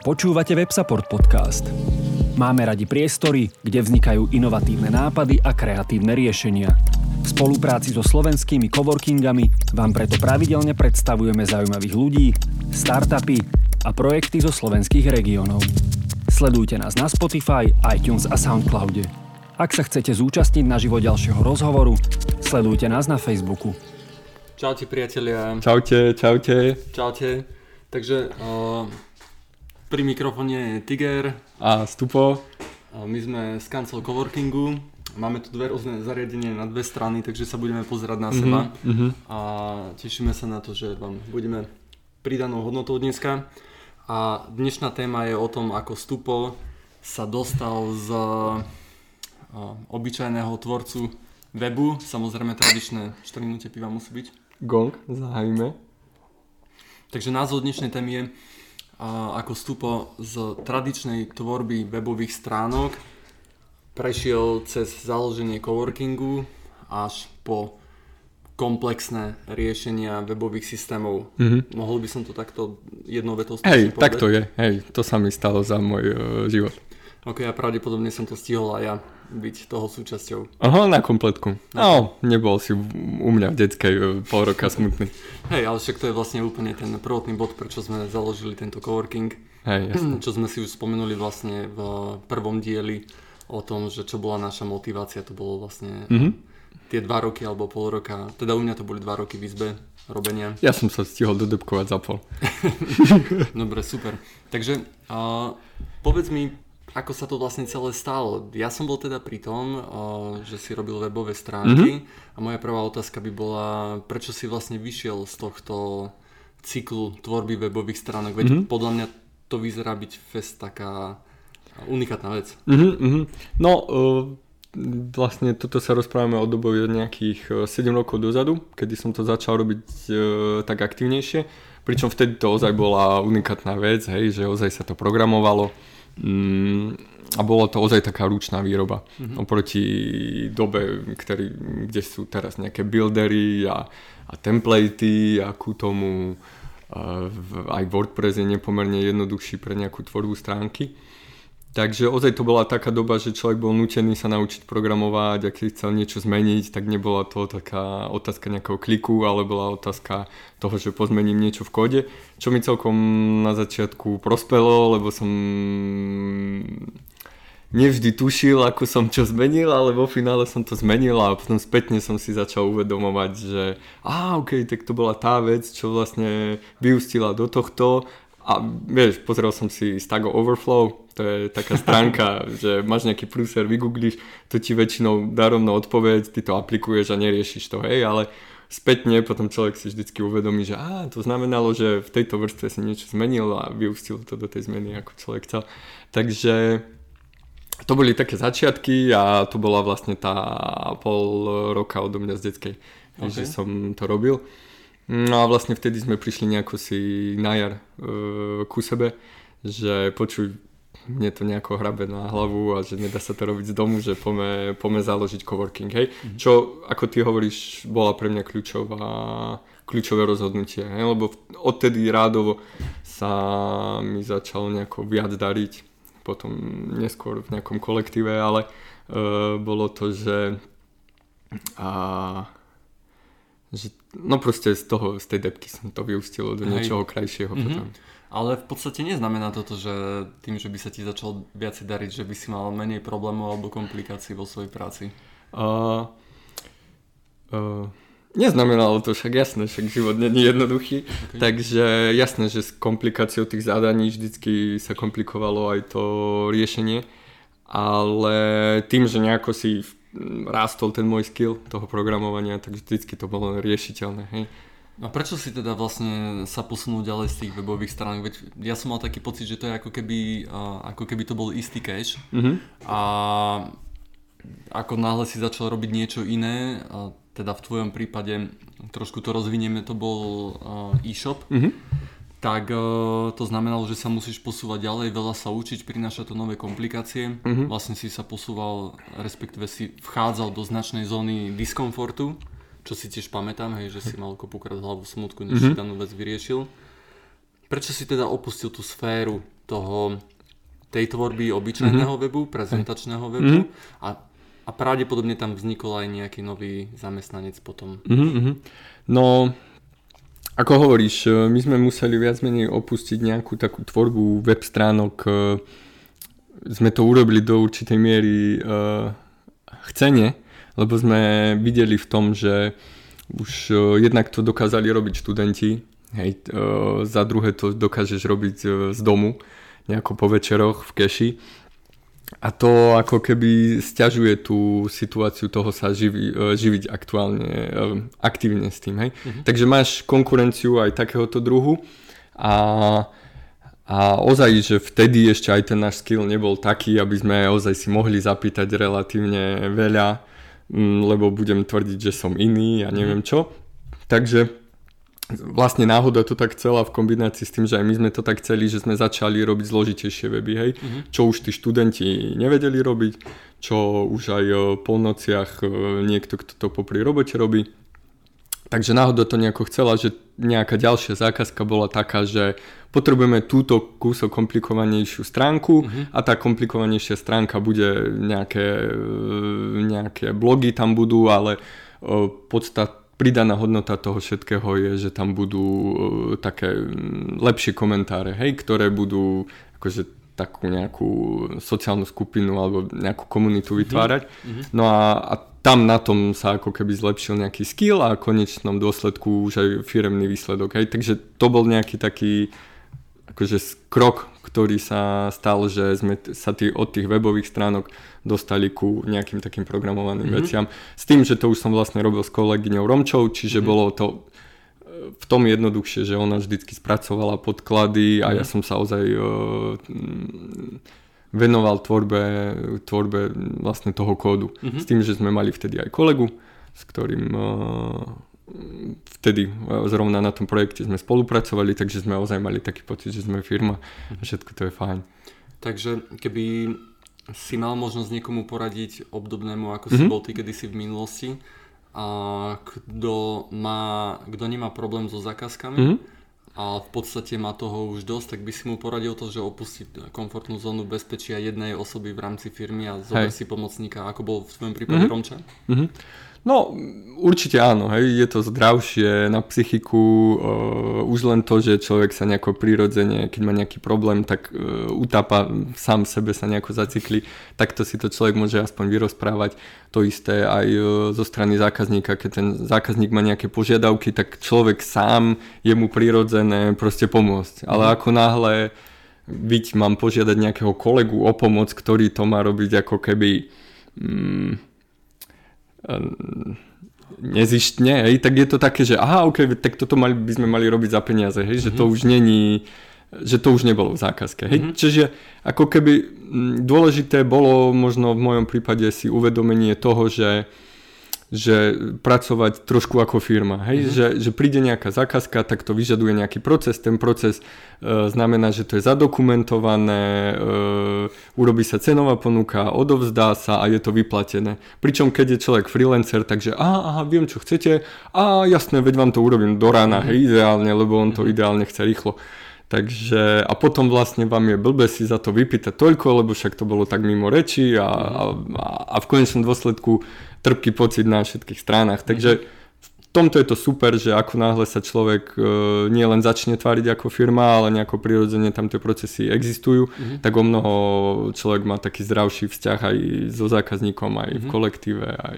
Počúvate WebSupport podcast. Máme radi priestory, kde vznikajú inovatívne nápady a kreatívne riešenia. V spolupráci so slovenskými coworkingami vám preto pravidelne predstavujeme zaujímavých ľudí, startupy a projekty zo slovenských regiónov. Sledujte nás na Spotify, iTunes a Soundcloude. Ak sa chcete zúčastniť na živo ďalšieho rozhovoru, sledujte nás na Facebooku. Čaute priatelia. Čaute, čaute. Čaute. Takže uh, pri mikrofóne je Tiger. A Stupo. My sme z Cancel Coworkingu. Máme tu dve rôzne zariadenie na dve strany, takže sa budeme pozerať na mm-hmm, seba. Mm-hmm. A tešíme sa na to, že vám budeme pridanou hodnotou dneska. A dnešná téma je o tom, ako Stupo sa dostal z obyčajného tvorcu webu. Samozrejme tradičné 4 minúte piva musí byť. Gong, zahajíme. Takže názov dnešnej témy je ako stupo z tradičnej tvorby webových stránok prešiel cez založenie coworkingu až po komplexné riešenia webových systémov. Mm-hmm. Mohol by som to takto jednou vetou Hej, tak to je. Hej, to sa mi stalo za môj uh, život. Ok, a pravdepodobne som to stihol aj ja byť toho súčasťou. Aha, na kompletku. No, nebol si u mňa v detskej e, pol roka smutný. Hej, ale však to je vlastne úplne ten prvotný bod, prečo sme založili tento coworking. Hej, jasne. Čo sme si už spomenuli vlastne v prvom dieli o tom, že čo bola naša motivácia, to bolo vlastne mm-hmm. tie dva roky alebo pol roka, teda u mňa to boli dva roky v izbe robenia. Ja som sa stihol dodebkovať za pol. Dobre, super. Takže uh, povedz mi, ako sa to vlastne celé stalo. Ja som bol teda pri tom, že si robil webové stránky mm-hmm. a moja prvá otázka by bola, prečo si vlastne vyšiel z tohto cyklu tvorby webových stránok, veď mm-hmm. podľa mňa to vyzerá byť fest taká unikátna vec. Mm-hmm. No, uh, vlastne toto sa rozprávame o dobe nejakých 7 rokov dozadu, kedy som to začal robiť uh, tak aktívnejšie, pričom vtedy to ozaj bola unikátna vec, hej, že ozaj sa to programovalo, Mm, a bolo to ozaj taká ručná výroba. Mm-hmm. Oproti dobe, ktorý, kde sú teraz nejaké buildery a, a templatey a ku tomu uh, aj WordPress je nepomerne jednoduchší pre nejakú tvorbu stránky. Takže ozaj to bola taká doba, že človek bol nutený sa naučiť programovať, ak si chcel niečo zmeniť, tak nebola to taká otázka nejakého kliku, ale bola otázka toho, že pozmením niečo v kóde, čo mi celkom na začiatku prospelo, lebo som nevždy tušil, ako som čo zmenil, ale vo finále som to zmenil a potom spätne som si začal uvedomovať, že a ok, tak to bola tá vec, čo vlastne vyústila do tohto. A vieš, pozrel som si Stago Overflow, to je taká stránka, že máš nejaký prúser, vygooglíš, to ti väčšinou dá rovno odpoveď, ty to aplikuješ a neriešiš to, hej, ale spätne potom človek si vždycky uvedomí, že á, to znamenalo, že v tejto vrstve si niečo zmenil a vyústil to do tej zmeny, ako človek chcel. Takže to boli také začiatky a to bola vlastne tá pol roka odo mňa z detskej, okay. že som to robil. No a vlastne vtedy sme prišli nejako si na jar e, ku sebe, že počuj, mne to nejako hrabe na hlavu a že nedá sa to robiť z domu, že pome, pome založiť coworking, hej. Mm-hmm. Čo, ako ty hovoríš, bola pre mňa kľúčová, kľúčové rozhodnutie, hej, lebo odtedy rádovo sa mi začalo nejako viac dariť, potom neskôr v nejakom kolektíve, ale e, bolo to, že a, že no proste z toho, z tej depky som to vyústilo do Hej. niečoho krajšieho mm-hmm. potom. Ale v podstate neznamená toto, že tým, že by sa ti začal viacej dariť, že by si mal menej problémov alebo komplikácií vo svojej práci? Uh, uh, neznamenalo to však jasné, však život není jednoduchý. Okay. Takže jasné, že s komplikáciou tých zadaní vždycky sa komplikovalo aj to riešenie. Ale tým, že nejako si rástol ten môj skill toho programovania, tak vždycky to bolo riešiteľné. Hej. A prečo si teda vlastne sa posunul ďalej z tých webových strán? Veď ja som mal taký pocit, že to je ako keby, ako keby to bol istý cache mm-hmm. a ako náhle si začal robiť niečo iné, teda v tvojom prípade trošku to rozvinieme, to bol e-shop, mm-hmm tak uh, to znamenalo, že sa musíš posúvať ďalej, veľa sa učiť, prináša to nové komplikácie. Mm-hmm. Vlastne si sa posúval, respektíve si vchádzal do značnej zóny diskomfortu, čo si tiež pamätám, hej, že si mal kopukrát hlavu smutku, než mm-hmm. si danú vec vyriešil. Prečo si teda opustil tú sféru toho, tej tvorby obyčajného mm-hmm. webu, prezentačného webu mm-hmm. a, a pravdepodobne tam vznikol aj nejaký nový zamestnanec potom. Mm-hmm. No, ako hovoríš, my sme museli viac menej opustiť nejakú takú tvorbu web stránok. Sme to urobili do určitej miery uh, chcene, lebo sme videli v tom, že už uh, jednak to dokázali robiť študenti, hej, uh, za druhé to dokážeš robiť uh, z domu, nejako po večeroch v keši. A to ako keby stiažuje tú situáciu toho sa živi, e, živiť aktuálne, e, aktívne s tým. Hej? Uh-huh. Takže máš konkurenciu aj takéhoto druhu a, a ozaj, že vtedy ešte aj ten náš skill nebol taký, aby sme ozaj si mohli zapýtať relatívne veľa, lebo budem tvrdiť, že som iný a neviem mhm. čo. Takže vlastne náhoda to tak chcela v kombinácii s tým, že aj my sme to tak chceli, že sme začali robiť zložitejšie weby, hej, uh-huh. čo už tí študenti nevedeli robiť, čo už aj po nociach e, niekto, kto to popri robote robí. Takže náhoda to nejako chcela, že nejaká ďalšia zákazka bola taká, že potrebujeme túto kúsok komplikovanejšiu stránku uh-huh. a tá komplikovanejšia stránka bude nejaké, e, nejaké blogy tam budú, ale e, podstat, pridaná hodnota toho všetkého je, že tam budú uh, také lepšie komentáre, hej, ktoré budú akože takú nejakú sociálnu skupinu alebo nejakú komunitu mhm. vytvárať. Mm-hmm. No a, a tam na tom sa ako keby zlepšil nejaký skill a v konečnom dôsledku už aj firemný výsledok. Hej. Takže to bol nejaký taký akože krok, ktorý sa stal, že sme sa tý, od tých webových stránok dostali ku nejakým takým programovaným mm-hmm. veciam. S tým, že to už som vlastne robil s kolegyňou Romčou, čiže mm-hmm. bolo to e, v tom jednoduchšie, že ona vždycky spracovala podklady a mm-hmm. ja som sa ozaj uh, venoval tvorbe, tvorbe vlastne toho kódu. Mm-hmm. S tým, že sme mali vtedy aj kolegu, s ktorým uh, vtedy e, zrovna na tom projekte sme spolupracovali, takže sme ozaj mali taký pocit, že sme firma a všetko to je fajn. Takže keby si mal možnosť niekomu poradiť obdobnému, ako mm-hmm. si mhm. bol ty kedysi v minulosti, a kto, má, kto nemá problém so zákazkami mm-hmm. A v podstate má toho už dosť, tak by si mu poradil to, že opustiť komfortnú zónu bezpečia jednej osoby v rámci firmy a zober si pomocníka, ako bol v tvojom prípade mm-hmm. Romča? Mm-hmm. No, určite áno, hej, je to zdravšie na psychiku, uh, už len to, že človek sa nejako prirodzene, keď má nejaký problém, tak uh, utápa sám sebe sa nejako zacikli, takto si to človek môže aspoň vyrozprávať. To isté aj uh, zo strany zákazníka, keď ten zákazník má nejaké požiadavky, tak človek sám je mu prirodzené proste pomôcť. Ale mhm. ako náhle byť, mám požiadať nejakého kolegu o pomoc, ktorý to má robiť ako keby... Mm, nezištne, hej, tak je to také, že aha, ok, tak toto mali, by sme mali robiť za peniaze, hej, mm-hmm. že to mhm. už není, že to už nebolo v zákazke. Hej. Mm-hmm. Čiže ako keby dôležité bolo možno v mojom prípade si uvedomenie toho, že že pracovať trošku ako firma. Hej? Mm-hmm. Že, že príde nejaká zákazka, tak to vyžaduje nejaký proces. Ten proces e, znamená, že to je zadokumentované, e, urobí sa cenová ponuka, odovzdá sa a je to vyplatené. Pričom keď je človek freelancer, takže aha, aha, viem čo chcete, a jasné, veď vám to urobím do rána, mm-hmm. hej, ideálne, lebo on to mm-hmm. ideálne chce rýchlo. Takže a potom vlastne vám je blbe si za to vypýtať toľko, lebo však to bolo tak mimo reči a, a, a v konečnom dôsledku trpký pocit na všetkých stranách. Takže v tomto je to super, že ako náhle sa človek e, nie len začne tváriť ako firma, ale nejako prirodzene tam tie procesy existujú, mm-hmm. tak o mnoho človek má taký zdravší vzťah aj so zákazníkom, aj mm-hmm. v mhm. kolektíve, aj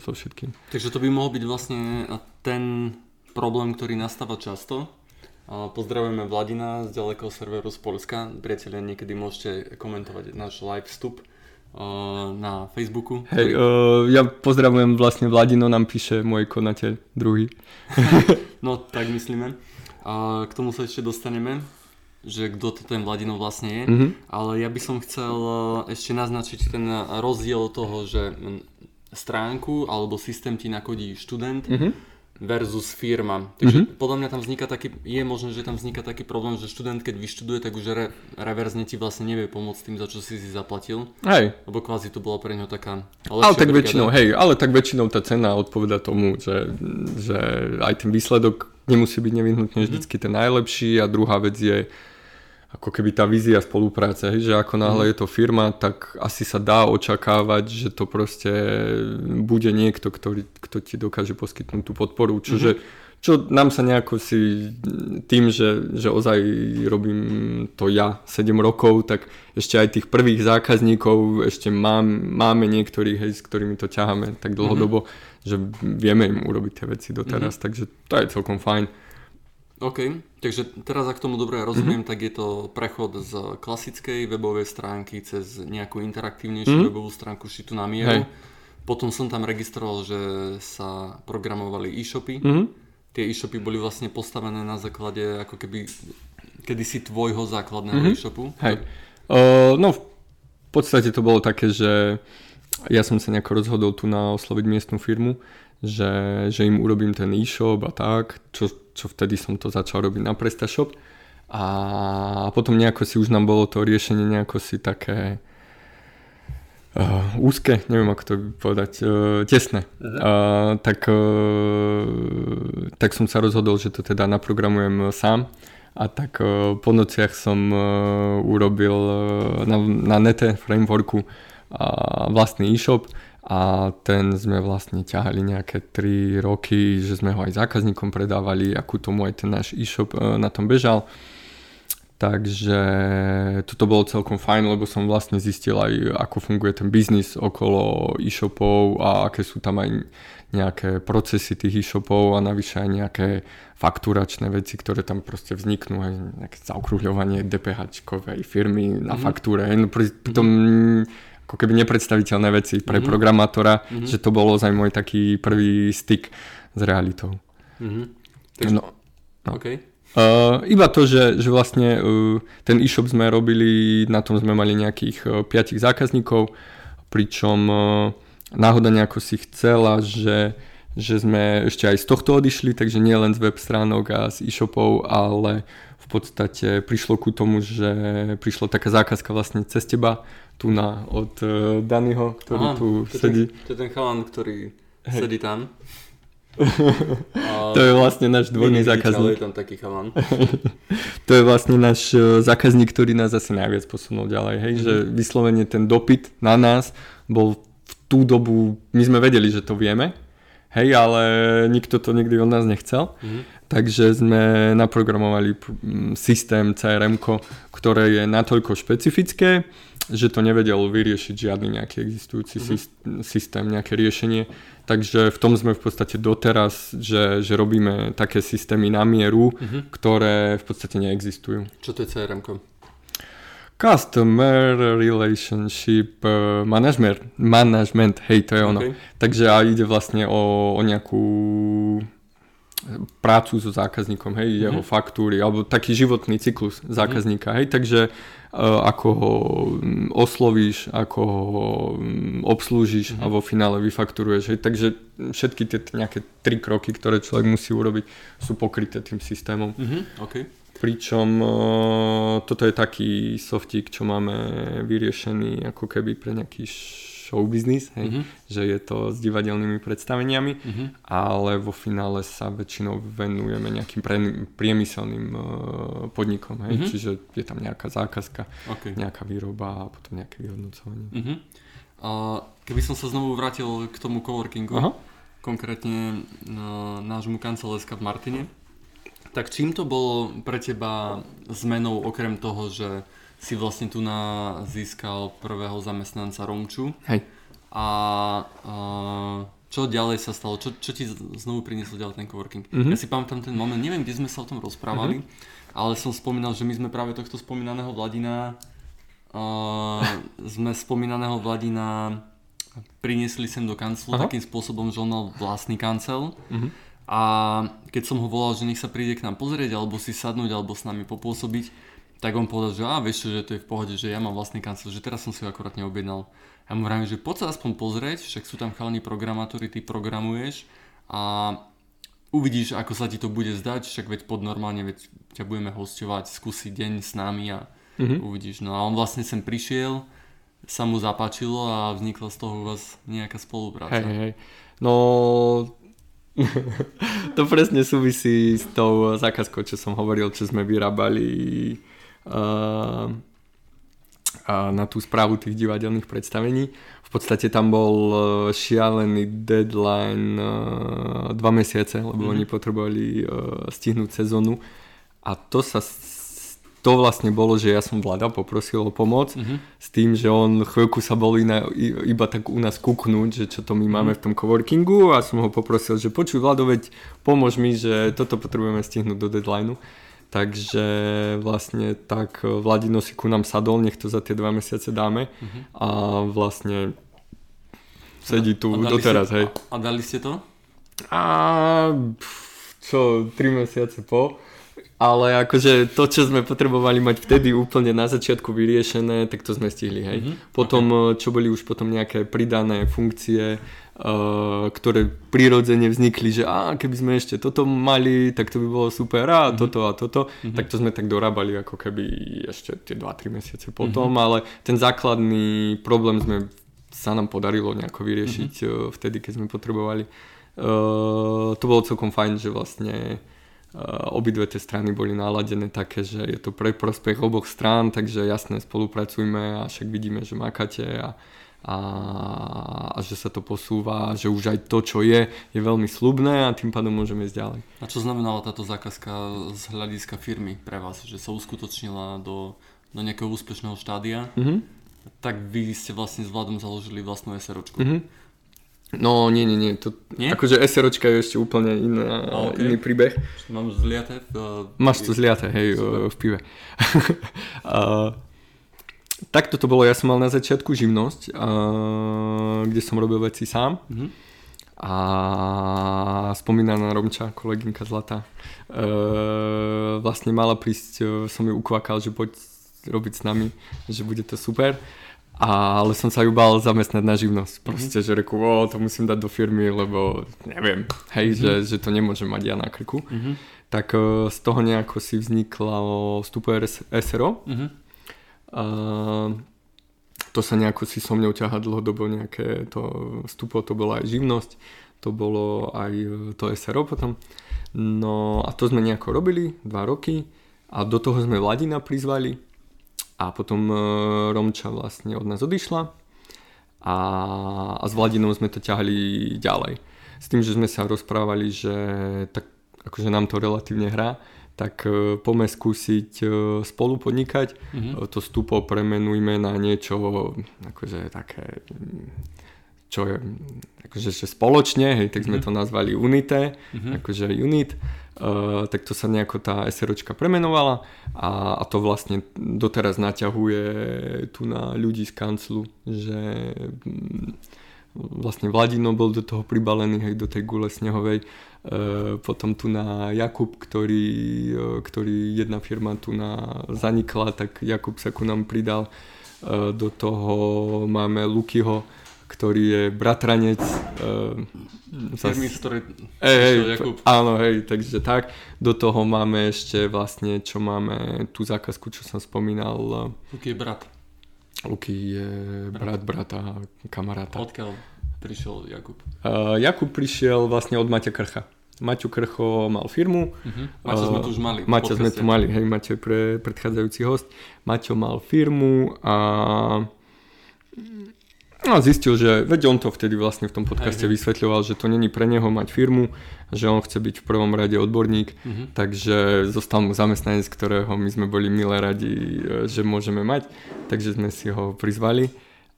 so všetkým. Takže to by mohol byť vlastne ten problém, ktorý nastáva často. Pozdravujeme Vladina z ďalekého serveru z Polska. Priatelia, niekedy môžete komentovať náš live vstup na Facebooku. Hej, uh, ja pozdravujem vlastne Vladino, nám píše môj konateľ, druhý. no, tak myslíme. A k tomu sa ešte dostaneme, že kto to ten Vladino vlastne je. Mm-hmm. Ale ja by som chcel ešte naznačiť ten rozdiel toho, že stránku alebo systém ti nakodí študent, mm-hmm versus firma. Takže mm-hmm. podľa mňa tam vzniká taký, je možné, že tam vzniká taký problém, že študent keď vyštuduje, tak už re, reverzne ti vlastne nevie pomôcť tým, za čo si si zaplatil. Hej. Lebo kvázi to bola pre neho taká Ale tak väčšinou, hej, ale tak väčšinou tá cena odpoveda tomu, že, že aj ten výsledok nemusí byť nevyhnutne mm-hmm. vždycky ten najlepší a druhá vec je ako keby tá vízia spolupráce, hej, že ako náhle mm. je to firma, tak asi sa dá očakávať, že to proste bude niekto, ktorý, kto ti dokáže poskytnúť tú podporu, čože mm-hmm čo nám sa nejako si tým, že, že ozaj robím to ja 7 rokov, tak ešte aj tých prvých zákazníkov ešte mám, máme niektorých, hej, s ktorými to ťaháme tak dlhodobo, mm-hmm. že vieme im urobiť tie veci doteraz, mm-hmm. takže to je celkom fajn. OK, takže teraz ak tomu dobre rozumiem, mm-hmm. tak je to prechod z klasickej webovej stránky cez nejakú interaktívnejšiu mm-hmm. webovú stránku šitu na mieru. Hej. Potom som tam registroval, že sa programovali e-shopy. Mm-hmm tie e-shopy boli vlastne postavené na základe ako keby kedysi tvojho základného mm-hmm. e-shopu. Hej. Uh, no v podstate to bolo také, že ja som sa nejako rozhodol tu na osloviť miestnú firmu, že, že im urobím ten e-shop a tak, čo, čo vtedy som to začal robiť na PrestaShop. A potom nejako si už nám bolo to riešenie nejako si také uh, úzke, neviem ako to povedať, uh, tesné. Uh, tak, uh, tak som sa rozhodol, že to teda naprogramujem sám. A tak uh, po nociach som uh, urobil uh, na, na nete frameworku uh, vlastný e-shop a ten sme vlastne ťahali nejaké 3 roky, že sme ho aj zákazníkom predávali, akú tomu aj ten náš e-shop uh, na tom bežal. Takže toto bolo celkom fajn, lebo som vlastne zistil aj, ako funguje ten biznis okolo e-shopov a aké sú tam aj nejaké procesy tých e-shopov a navyše aj nejaké fakturačné veci, ktoré tam proste vzniknú, aj nejaké zaokrúhľovanie DPH-kovej firmy na mm-hmm. faktúre. No pritom ako keby nepredstaviteľné veci pre mm-hmm. programátora, mm-hmm. že to bolo aj môj taký prvý styk s realitou. Mm-hmm. Takže, no, no. Okay. Uh, iba to, že, že vlastne uh, ten e-shop sme robili, na tom sme mali nejakých uh, 5 zákazníkov, pričom uh, náhoda nejako si chcela, že, že sme ešte aj z tohto odišli, takže nie len z web stránok a z e-shopov, ale v podstate prišlo ku tomu, že prišla taká zákazka vlastne cez teba, tu na od uh, Danyho, ktorý Aha, tu to sedí. Ten, to je ten chalan, ktorý hey. sedí tam. to je vlastne náš dvorný zákazník. je tam taký chalan. to je vlastne náš e, zákazník, ktorý nás asi najviac posunul ďalej. Hej? Mm-hmm. Že vyslovene ten dopyt na nás bol v tú dobu, my sme vedeli, že to vieme, hej, ale nikto to nikdy od nás nechcel. Mm-hmm. Takže sme naprogramovali systém crm ktoré je natoľko špecifické, že to nevedel vyriešiť žiadny nejaký existujúci mm-hmm. systém, nejaké riešenie Takže v tom sme v podstate doteraz, že, že robíme také systémy na mieru, uh-huh. ktoré v podstate neexistujú. Čo to je CRM? Customer Relationship uh, Management, management, hej, to je ono. Okay. Takže a ide vlastne o, o nejakú prácu so zákazníkom, hej, mm-hmm. jeho faktúry, alebo taký životný cyklus zákazníka, mm-hmm. hej, takže ako ho mm, oslovíš, ako ho um, obslúžiš mm-hmm. a vo finále vyfakturuješ, hej, takže všetky tie nejaké tri kroky, ktoré človek musí urobiť, sú pokryté tým systémom. Mm-hmm. Okay. Pričom uh, toto je taký softík, čo máme vyriešený ako keby pre nejaký show business, hej, mm-hmm. že je to s divadelnými predstaveniami, mm-hmm. ale vo finále sa väčšinou venujeme nejakým pre, priemyselným uh, podnikom, hej, mm-hmm. čiže je tam nejaká zákazka, okay. nejaká výroba a potom nejaké vyhodnocovanie. Mm-hmm. A keby som sa znovu vrátil k tomu coworkingu, Aha. konkrétne na nášmu kancelářska v Martine, tak čím to bolo pre teba zmenou okrem toho, že si vlastne tu na získal prvého zamestnanca Romču. Hej. A, a čo ďalej sa stalo? Čo, čo ti znovu priniesol ďalej ten coworking? Mm-hmm. Ja si pamätám ten moment, neviem, kde sme sa o tom rozprávali, mm-hmm. ale som spomínal, že my sme práve tohto spomínaného Vladina uh, sme spomínaného Vladina priniesli sem do kanclu Aha. takým spôsobom, že on mal vlastný kancel. Mm-hmm. A keď som ho volal, že nech sa príde k nám pozrieť, alebo si sadnúť, alebo s nami popôsobiť, tak on povedal, že a vieš čo, že to je v pohode, že ja mám vlastný kancel, že teraz som si ho akorát neobjednal. Ja mu vravím, že poď sa aspoň pozrieť, však sú tam chalní programátori, ty programuješ a uvidíš, ako sa ti to bude zdať, však veď pod normálne, veď ťa budeme hostovať, skúsiť deň s nami a mm-hmm. uvidíš. No a on vlastne sem prišiel, sa mu zapáčilo a vznikla z toho u vás nejaká spolupráca. Hej, hej. No, to presne súvisí s tou zákazkou, čo som hovoril, čo sme vyrábali uh, na tú správu tých divadelných predstavení. V podstate tam bol uh, šialený deadline uh, dva mesiace, lebo mm-hmm. oni potrebovali uh, stihnúť sezónu. A to sa to vlastne bolo, že ja som Vlada poprosil o pomoc mm-hmm. s tým, že on chvíľku sa bol iná, iba tak u nás kúknúť, že čo to my máme mm-hmm. v tom coworkingu a som ho poprosil, že počuj Vlado, veď pomôž mi, že toto potrebujeme stihnúť do deadlineu. Takže vlastne tak Vladino si ku nám sadol, nech to za tie dva mesiace dáme mm-hmm. a vlastne sedí tu a doteraz, ste, hej. A, a dali ste to? A čo, tri mesiace po ale akože to, čo sme potrebovali mať vtedy úplne na začiatku vyriešené, tak to sme stihli, hej. Mm-hmm. Potom, okay. čo boli už potom nejaké pridané funkcie, ktoré prirodzene vznikli, že a keby sme ešte toto mali, tak to by bolo super a mm-hmm. toto a toto, mm-hmm. tak to sme tak dorábali ako keby ešte tie 2-3 mesiace potom, mm-hmm. ale ten základný problém sme sa nám podarilo nejako vyriešiť mm-hmm. vtedy, keď sme potrebovali. Uh, to bolo celkom fajn, že vlastne Eh, obidve tie strany boli naladené také, že je to pre prospech oboch strán, takže jasne spolupracujme a však vidíme, že makáte a, a, a že sa to posúva, že už aj to, čo je, je veľmi slubné a tým pádom môžeme ísť ďalej. A čo znamenala táto zákazka z hľadiska firmy pre vás, že sa uskutočnila do, do nejakého úspešného štádia? Mm-hmm. Tak vy ste vlastne s Vladom založili vlastnú SROčku. Mm-hmm. No nie, nie, nie. To, nie? Akože SROčka je ešte úplne iná, okay. iný príbeh. Mám zliaté? V, Máš to zliaté, hej, Super. v pive. uh, takto to bolo, ja som mal na začiatku živnosť, uh, kde som robil veci sám. Mm-hmm. A spomínaná Romča, kolegynka Zlata, uh, vlastne mala prísť, uh, som ju ukvakal, že poď robiť s nami, že bude to super ale som sa ju bál zamestnať na živnosť. Mhm. Proste, mm-hmm. že reku, o, to musím dať do firmy, lebo neviem, hej, mm-hmm. že, že to nemôžem mať ja na krku. Mm-hmm. Tak uh, z toho nejako si vznikla vstupu SRO. Mm-hmm. Uh, to sa nejako si so mňou ťaha dlhodobo nejaké to vstupo, to bola aj živnosť, to bolo aj e, to SRO potom. No a to sme nejako robili, dva roky a do toho sme Vladina prizvali, a potom e, Romča vlastne od nás odišla a, a s Vladinou sme to ťahli ďalej. S tým, že sme sa rozprávali, že tak akože nám to relatívne hrá, tak e, poďme skúsiť e, spolu podnikať. Mm-hmm. To stupo premenujme na niečo akože také čo je akože že spoločne, hej, tak sme mm-hmm. to nazvali Unité, mm-hmm. akože unit Uh, tak to sa nejako tá SROčka premenovala a, a to vlastne doteraz naťahuje tu na ľudí z kanclu, že mm, vlastne Vladino bol do toho pribalený hej, do tej gule snehovej, uh, potom tu na Jakub, ktorý, uh, ktorý jedna firma tu na zanikla, tak Jakub sa ku nám pridal, do toho máme Lukyho, ktorý je bratranec uh, firmy, z ktorej hej, hej, Jakub. Áno, hej, takže tak. Do toho máme ešte vlastne, čo máme tú zákazku, čo som spomínal. Luky je brat. Luky je brat, brat brata, kamaráta. Odkiaľ prišiel Jakub? Uh, Jakub prišiel vlastne od Maťa Krcha. Maťo Krcho mal firmu. Uh-huh. Maťo sme tu už mali. Maťo sme tu mali, hej, Maťo je pre predchádzajúci host. Maťo mal firmu a No a zistil, že veď on to vtedy vlastne v tom podcaste aj, vysvetľoval, že to není pre neho mať firmu, že on chce byť v prvom rade odborník, uh-huh. takže zostal mu zamestnanec, ktorého my sme boli milé radi, e, že môžeme mať, takže sme si ho prizvali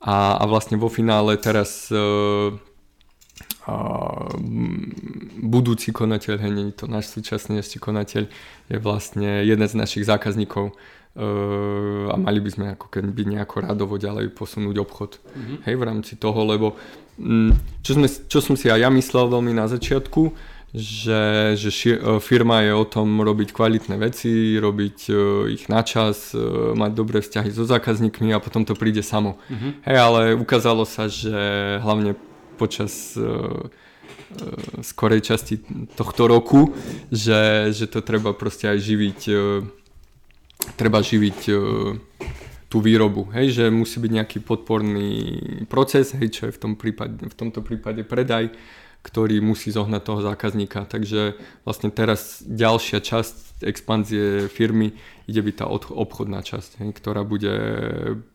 a, a vlastne vo finále teraz uh, uh, budúci konateľ, nie to náš súčasný ešte konateľ, je vlastne jeden z našich zákazníkov, a mali by sme ako keby nejako radovo ďalej posunúť obchod mm-hmm. hej, v rámci toho, lebo um, čo, sme, čo som si aj ja myslel veľmi na začiatku, že, že ši, uh, firma je o tom robiť kvalitné veci, robiť uh, ich na čas, uh, mať dobré vzťahy so zákazníkmi a potom to príde samo. Mm-hmm. Hej, ale ukázalo sa, že hlavne počas skorej časti tohto roku, že, že to treba proste aj živiť treba živiť e, tú výrobu, hej, že musí byť nejaký podporný proces, hej, čo je v, tom prípade, v tomto prípade predaj, ktorý musí zohnať toho zákazníka. Takže vlastne teraz ďalšia časť expanzie firmy ide byť tá od, obchodná časť, hej, ktorá bude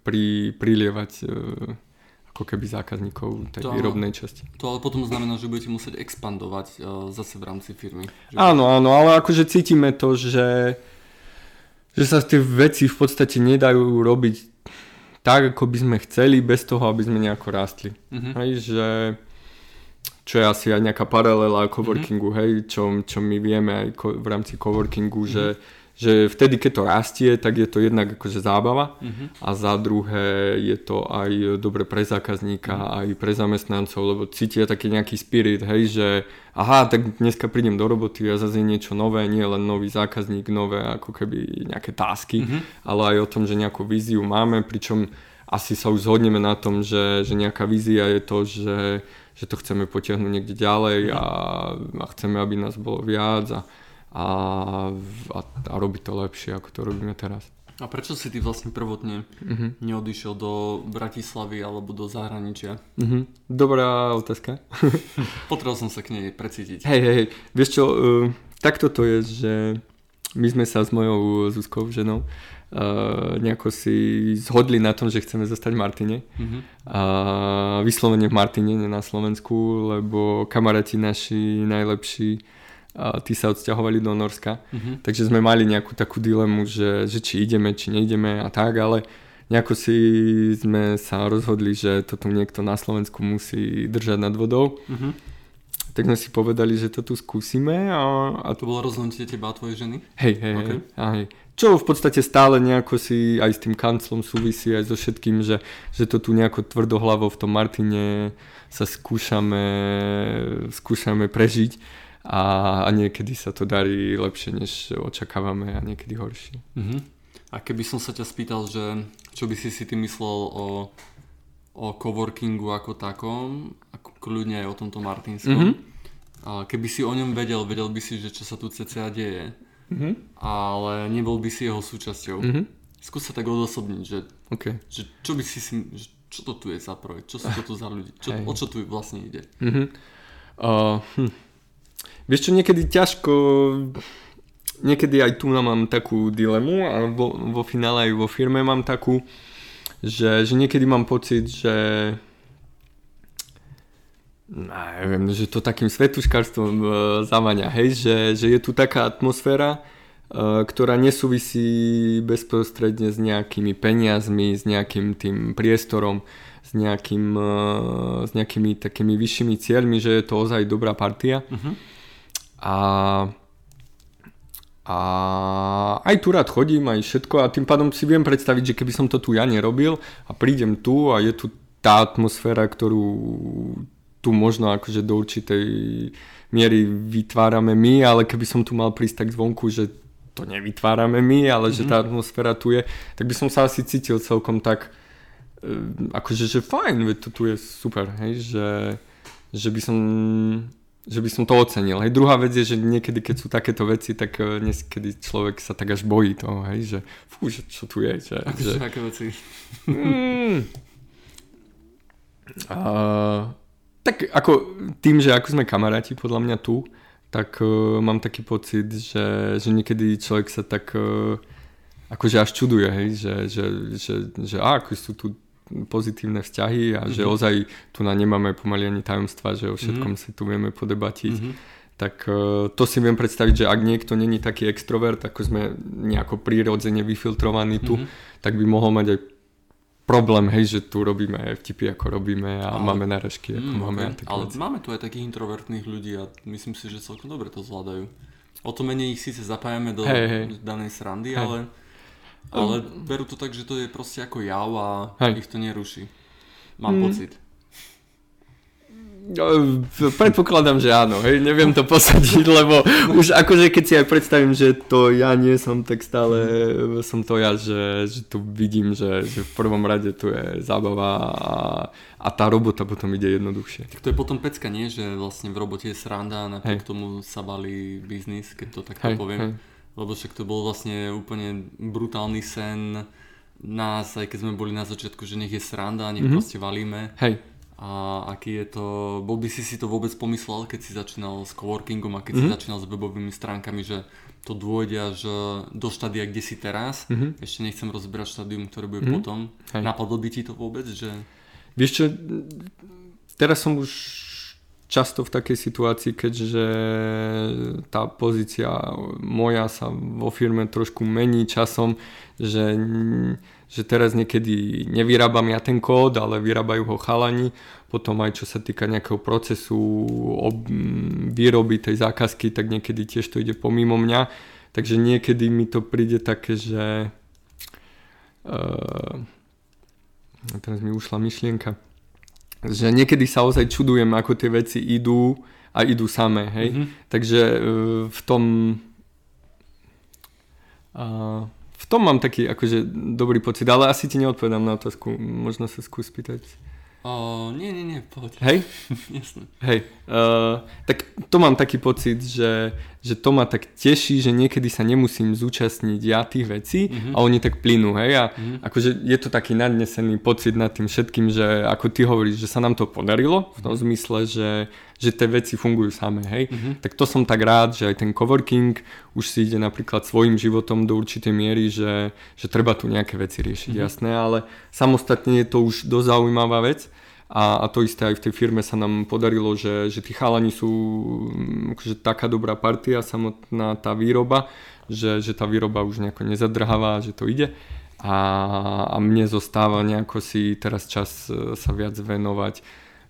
pri, prilievať e, ako keby zákazníkov tej To výrobnej časti. To ale potom znamená, že budete musieť expandovať uh, zase v rámci firmy. Že... Áno, áno, ale akože cítime to, že, že sa tie veci v podstate nedajú robiť tak, ako by sme chceli, bez toho, aby sme nejako rástli. Mhm. Hej, že čo je asi aj nejaká paralela coworkingu, Mhm. hej, čo, čo my vieme aj ko, v rámci coworkingu, Mhm. že, že vtedy, keď to rastie, tak je to jednak akože zábava Mhm. a za druhé je to aj dobre pre zákazníka, Mhm. aj pre zamestnancov, lebo cítia taký nejaký spirit, hej, že aha, tak dneska prídem do roboty a zase je niečo nové, nie len nový zákazník, nové ako keby nejaké tásky, Mhm. ale aj o tom, že nejakú víziu máme, pričom asi sa už zhodneme na tom, že, že nejaká vízia je to, že, že to chceme potiahnuť niekde ďalej a, a chceme, aby nás bolo viac a, a, a, a robiť to lepšie, ako to robíme teraz. A prečo si ty vlastne prvotne Mhm. neodišiel do Bratislavy alebo do zahraničia? Mhm. Dobrá otázka. Potreboval som sa k nej precítiť. Hej, hej. Vieš čo, uh, takto to je, že my sme sa s mojou Zuzkou, ženou, uh, nejako si zhodli na tom, že chceme zostať v Martine. Mhm. A vyslovene v Martine, nie na Slovensku, lebo kamaráti naši najlepší, a tí sa odsťahovali do Norska. Mhm. Takže sme mali nejakú takú dilemu, že, že či ideme, či neideme a tak, ale nejako si sme sa rozhodli, že to tu niekto na Slovensku musí držať nad vodou. Mhm. Tak sme si povedali, že to tu skúsime a, a To bolo rozhodnutie teba a tvojej ženy? Hej, hej, Ok. okay. hej. Čo v podstate stále nejako si aj s tým kanclom súvisí aj so všetkým, že, že to tu nejako tvrdohlavo v tom Martine sa skúšame, skúšame prežiť a, a niekedy sa to darí lepšie, než očakávame a niekedy horšie. Mhm. A keby som sa ťa spýtal, že čo by si si ty myslel o, o coworkingu ako takom, ako kľudne aj o tomto Martinskom, Mhm. a keby si o ňom vedel, vedel by si, že čo sa tu cca deje, Mhm. ale nebol by si jeho súčasťou. Mhm. Skús sa tak odosobniť, že, OK. že čo by si si, čo to tu je za projekt, čo sú to tu za ľudí, čo, Hej. o čo tu vlastne ide. Mhm. Uh, hm. Vieš čo, niekedy ťažko, niekedy aj tu mám takú dilemu a vo, vo finále aj vo firme mám takú, že, že niekedy mám pocit, že neviem, že to takým svetuškarstvom uh, zavania, hej, že, že je tu taká atmosféra, uh, ktorá nesúvisí bezprostredne s nejakými peniazmi, s nejakým tým priestorom, s, nejakým, uh, s nejakými takými vyššími cieľmi, že je to ozaj dobrá partia. Mhm. A, a aj tu rád chodím, aj všetko. A tým pádom si viem predstaviť, že keby som to tu ja nerobil a prídem tu a je tu tá atmosféra, ktorú tu možno akože do určitej miery vytvárame my, ale keby som tu mal prísť tak zvonku, že to nevytvárame my, ale že tá atmosféra tu je, tak by som sa asi cítil celkom tak e, akože, že fajn, veď to tu je super, hej, že, že by som že by som to ocenil. Hej, druhá vec je, že niekedy, keď sú takéto veci, tak e, niekedy človek sa tak až bojí toho, hej, že fú, že čo tu je, že, Akože že aké veci. Mm. A, tak ako tým, že ako sme kamaráti podľa mňa tu, tak uh, mám taký pocit, že, že niekedy človek sa tak uh, akože až čuduje, hej, že, že, že, že á, ako sú tu pozitívne vzťahy a že Mhm. ozaj tu na nemáme pomaly ani tajomstva, že o všetkom si tu vieme podebatiť Mhm. tak uh, to si viem predstaviť, že ak niekto není taký extrovert, ako sme nejako prírodzene vyfiltrovaní tu, Mhm. tak by mohol mať aj problém, hej, že tu robíme vtipy, ako robíme a Ale- máme narežky, ako Mm, máme ok. a také Ale veci. máme tu aj takých introvertných ľudí a myslím si, že celkom dobre to zvládajú. O to menej ich síce zapájame do Hej, hej. danej srandy, Hej. ale, ale berú to tak, že to je proste ako jav a Hej. ich to neruší. Mám Mm. pocit. No, Predpokladám, že áno, hej, neviem to posadiť, lebo už akože keď si aj predstavím, že to ja nie som, tak stále som to ja, že, že tu vidím, že, že v prvom rade tu je zábava a, a tá robota potom ide jednoduchšie. Tak to je potom pecka, nie? Že vlastne v robote je sranda a napriek Hej. tomu sa valí biznis, keď to takto Hej, poviem. hej. Lebo však to bol vlastne úplne brutálny sen nás, aj keď sme boli na začiatku, že nech je sranda, nech Mhm. proste valíme. Hej, a aký je to, bol by si si to vôbec pomyslel, keď si začínal s coworkingom a keď mm-hmm. si začínal s webovými stránkami, že to dôjde až do štádia, kde si teraz. Mm-hmm. Ešte nechcem rozberať štádium, ktoré bude mm-hmm. potom. Hej. Napadlo by ti to vôbec, že... Vieš čo, teraz som už často v takej situácii, keďže tá pozícia moja sa vo firme trošku mení časom, že že teraz niekedy nevyrábam ja ten kód, ale vyrábajú ho chalani. Potom aj čo sa týka nejakého procesu ob, výroby tej zákazky, tak niekedy tiež to ide pomimo mňa. Takže niekedy mi to príde také, že... Uh, teraz mi ušla myšlienka. Že niekedy sa ozaj čudujem, ako tie veci idú a idú samé, hej. Mm-hmm. Takže uh, v tom... Uh, v tom mám taký akože dobrý pocit, ale asi ti neodpovedám na otázku, možno sa skús pýtať. O, nie, nie, nie, poď. Hej? Jasne. Hej, uh, tak to mám taký pocit, že, že to ma tak teší, že niekedy sa nemusím zúčastniť ja tých vecí mm-hmm. a oni tak plynú, hej, a mm-hmm. akože je to taký nadnesený pocit nad tým všetkým, že ako ty hovoríš, že sa nám to podarilo, v tom zmysle, že, že tie veci fungujú samé, hej, mm-hmm. tak to som tak rád, že aj ten coworking už si ide napríklad svojim životom do určitej miery, že, že treba tu nejaké veci riešiť, mm-hmm. jasné, ale samostatne je to už dosť zaujímavá vec, a, a to isté aj v tej firme sa nám podarilo, že, že tí chalani sú mm, akože taká dobrá partia, samotná tá výroba, že, že tá výroba už nejako nezadrháva, že to ide. A, a mne zostáva nejako si teraz čas e, sa viac venovať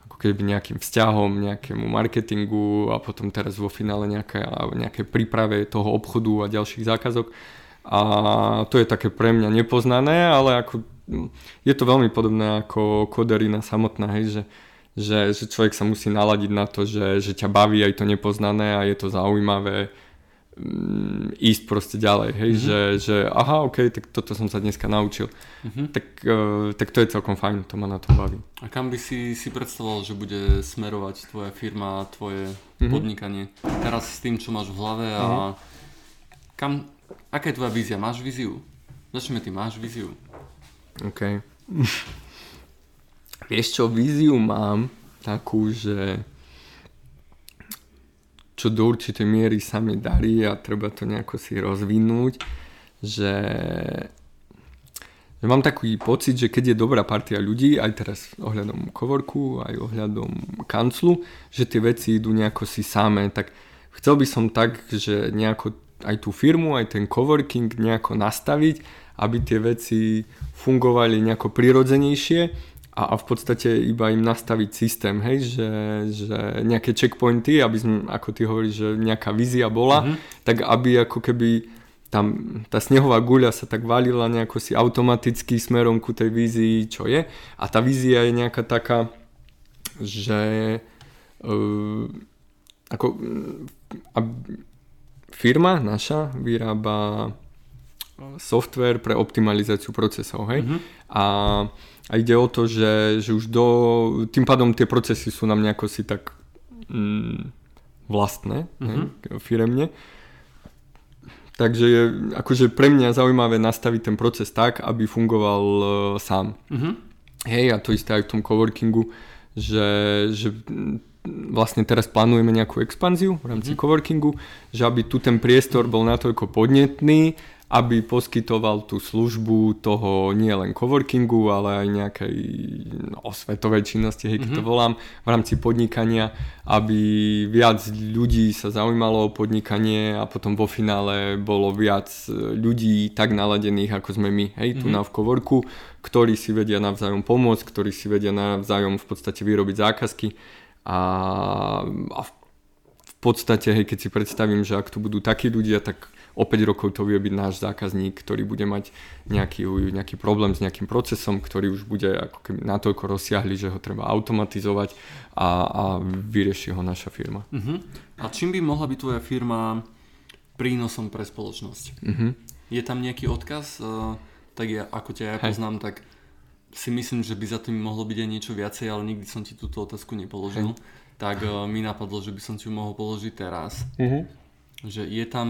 ako keby nejakým vzťahom, nejakému marketingu a potom teraz vo finále nejaké, nejaké príprave toho obchodu a ďalších zákazok. A to je také pre mňa nepoznané, ale ako je to veľmi podobné ako koderina samotná, hej, že, že, že človek sa musí naladiť na to, že, že ťa baví aj to nepoznané a je to zaujímavé um, ísť proste ďalej, hej, mm-hmm. že, že aha, ok, tak toto som sa dneska naučil. Mm-hmm. Tak, uh, tak to je celkom fajn, to ma na to baví. A kam by si si predstavoval, že bude smerovať tvoja firma, tvoje mm-hmm. podnikanie? Teraz s tým, čo máš v hlave a mm-hmm. kam, aká je tvoja vízia? Máš víziu? Začneme ty, máš víziu? OK. Vieš čo, víziu mám takú, že čo do určitej miery sa mi darí a treba to nejako si rozvinúť, že, že mám taký pocit, že keď je dobrá partia ľudí, aj teraz ohľadom kovorku, aj ohľadom kanclu, že tie veci idú nejako si samé, tak chcel by som tak, že nejako aj tú firmu, aj ten coworking nejako nastaviť, aby tie veci fungovali nejako prirodzenejšie a, a v podstate iba im nastaviť systém, hej, že, že nejaké checkpointy, aby sme, ako ty hovoríš, že nejaká vízia bola, mm-hmm. tak aby ako keby tam tá snehová guľa sa tak valila nejako si automaticky smerom ku tej vízii, čo je. A tá vízia je nejaká taká, že uh, ako uh, firma naša vyrába software pre optimalizáciu procesov, hej? Mm-hmm. A, a ide o to, že, že už do, tým pádom tie procesy sú nám nejako si tak mm, vlastné, mm-hmm. hej, firemne. Takže je akože pre mňa zaujímavé nastaviť ten proces tak, aby fungoval uh, sám. Mm-hmm. Hej, a to isté aj v tom coworkingu, že, že vlastne teraz plánujeme nejakú expanziu v rámci mm-hmm. coworkingu, že aby tu ten priestor bol natoľko podnetný, aby poskytoval tú službu toho nie len coworkingu, ale aj nejakej osvetovej činnosti, hej, mm-hmm. to mhm. volám, v rámci podnikania, aby viac ľudí sa zaujímalo o podnikanie a potom vo finále bolo viac ľudí tak naladených, ako sme my, hej, tu mm-hmm. na v coworku, ktorí si vedia navzájom pomôcť, ktorí si vedia navzájom v podstate vyrobiť zákazky a, a v, v podstate, hej, keď si predstavím, že ak tu budú takí ľudia, tak o 5 rokov to vie byť náš zákazník, ktorý bude mať nejaký, nejaký problém s nejakým procesom, ktorý už bude ako keby natoľko rozsiahli, že ho treba automatizovať a, a vyrieši ho naša firma. Uh-huh. A čím by mohla byť tvoja firma prínosom pre spoločnosť? Uh-huh. Je tam nejaký odkaz? Uh, tak ja, ako ťa ja poznám, tak si myslím, že by za tým mohlo byť aj niečo viacej, ale nikdy som ti túto otázku nepoložil. Hej. Tak uh, mi napadlo, že by som ti ju mohol položiť teraz. Uh-huh. Že je tam,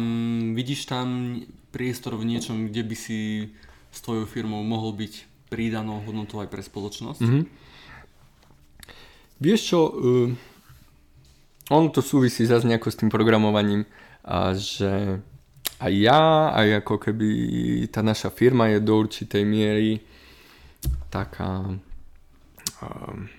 vidíš tam priestor v niečom, kde by si s tvojou firmou mohol byť pridanou hodnotou aj pre spoločnosť? Mm-hmm. vieš čo, uh, ono to súvisí zase nejako s tým programovaním, a že aj ja, aj ako keby tá naša firma je do určitej miery taká... Um,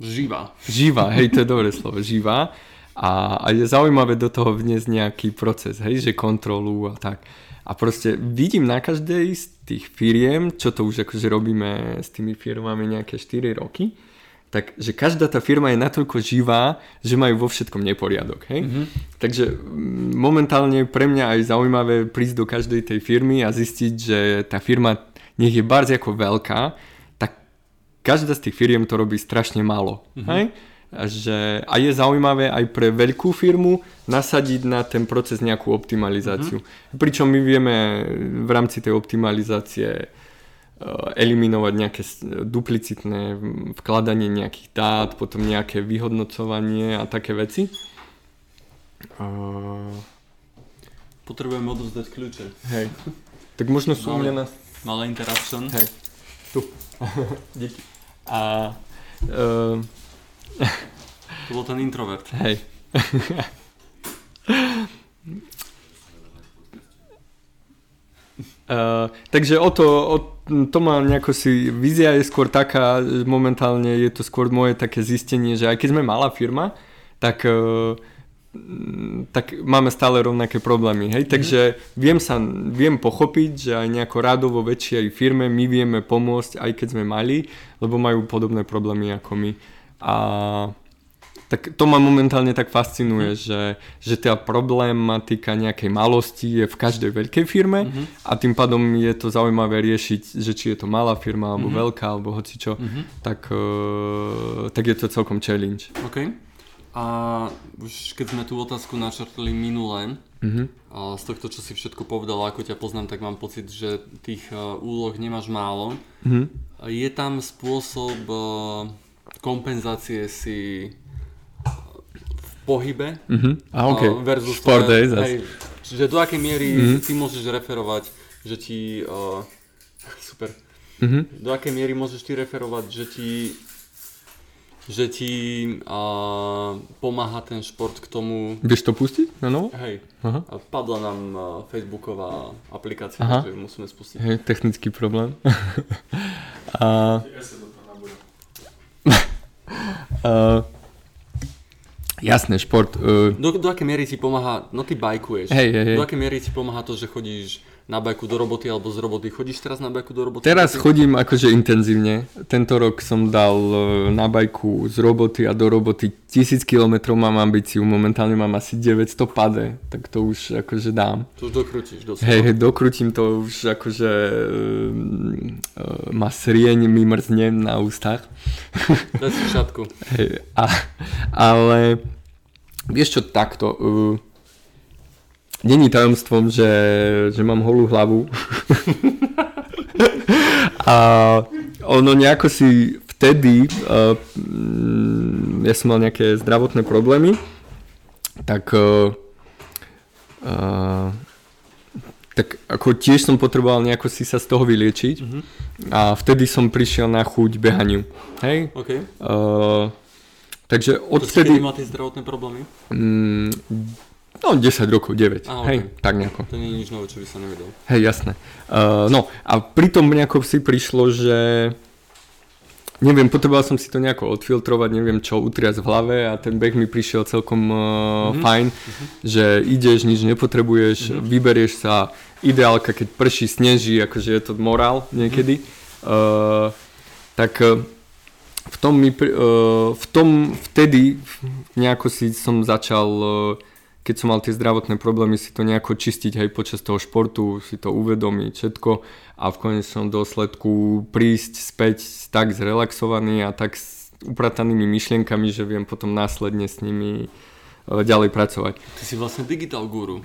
živá. Živá, hej, to je dobré slovo, živá. A, a je zaujímavé do toho vniesť nejaký proces, hej, že kontrolu a tak. A proste vidím na každej z tých firiem, čo to už akože robíme s tými firmami nejaké 4 roky, tak že každá tá firma je natoľko živá, že majú vo všetkom neporiadok. Hej? Mm-hmm. Takže mm, momentálne pre mňa aj zaujímavé prísť do každej tej firmy a zistiť, že tá firma nech je bardzo ako veľká, tak každá z tých firiem to robí strašne málo. Mm-hmm. Hej? Že, a je zaujímavé aj pre veľkú firmu nasadiť na ten proces nejakú optimalizáciu. Mm-hmm. Pričom my vieme v rámci tej optimalizácie Eh, eliminovať nejaké duplicitné vkladanie nejakých dát, potom nejaké vyhodnocovanie a také veci. Potrebujeme odovzdať kľúče. Hej. Tak možno sú u mňa na... Malé interruption. Hej. Tu. Díky. A... Uh... To bol ten introvert. Hej. Uh, takže o to, o, to má nejako si, vízia je skôr taká, momentálne je to skôr moje také zistenie, že aj keď sme malá firma, tak, uh, tak máme stále rovnaké problémy, hej, mm. takže viem sa, viem pochopiť, že aj nejako rádovo väčšej firme my vieme pomôcť, aj keď sme mali, lebo majú podobné problémy ako my. A tak to ma momentálne tak fascinuje, mm. že, že tá problematika nejakej malosti je v každej veľkej firme mm-hmm. a tým pádom je to zaujímavé riešiť, že či je to malá firma alebo mm-hmm. veľká alebo hocičo, mm-hmm. tak, uh, tak je to celkom challenge. OK. A už keď sme tú otázku načrtli minule, mm-hmm. a z tohto, čo si všetko povedal, ako ťa poznám, tak mám pocit, že tých uh, úloh nemáš málo. Mm-hmm. Je tam spôsob uh, kompenzácie si pohybe uh-huh. a, okay. versus Sport tvoje, hej, Čiže do akej miery uh-huh. ty môžeš referovať, že ti... Uh, super. Uh-huh. Do akej miery môžeš ty referovať, že ti že ti uh, pomáha ten šport k tomu... Vieš to pustiť na novo? Hej. Aha. Padla nám uh, facebooková aplikácia, Aha. ktorú musíme spustiť. Hej, technický problém. a... uh, Jasné, šport. Uh... Do, do aké miery ti pomáha, no ty bajkuješ, hej, hej, hej. do aké miery ti pomáha to, že chodíš na bajku do roboty alebo z roboty? Chodíš teraz na bajku do roboty? Teraz chodím akože intenzívne. Tento rok som dal e, na bajku z roboty a do roboty 1000 km mám ambíciu, momentálne mám asi 900 pade, tak to už akože dám. To už dokrutíš dosť. Hej, hej, dokrutím to už akože uh, uh, ma srieň mi mrzne na ústach. Daj si šatku. Hej, a, ale vieš čo, takto. Uh, Není tajomstvom, že, že mám holú hlavu. a ono nejako si vtedy, uh, ja som mal nejaké zdravotné problémy, tak uh, uh, tak ako tiež som potreboval nejako si sa z toho vyliečiť mm-hmm. a vtedy som prišiel na chuť behaniu. Hej? Okay. Uh, takže odvtedy... To si tie zdravotné problémy? Mm, No 10 rokov, 9. Aha, hej, okay. tak nejako. To nie je nič nové, čo by sa nevedel. Hej, jasné. Uh, no a pritom nejako si prišlo, že neviem, potreboval som si to nejako odfiltrovať, neviem čo, utriať v hlave a ten beh mi prišiel celkom uh, mm-hmm. fajn, mm-hmm. že ideš, nič nepotrebuješ, mm-hmm. vyberieš sa, ideálka, keď prší, sneží, akože je to morál niekedy. Mm-hmm. Uh, tak uh, v tom, mi, uh, v tom vtedy nejako si som začal uh, keď som mal tie zdravotné problémy, si to nejako čistiť aj počas toho športu, si to uvedomiť všetko. A v konečnom dôsledku prísť späť tak zrelaxovaný a tak s upratanými myšlienkami, že viem potom následne s nimi ďalej pracovať. Ty si vlastne digital guru.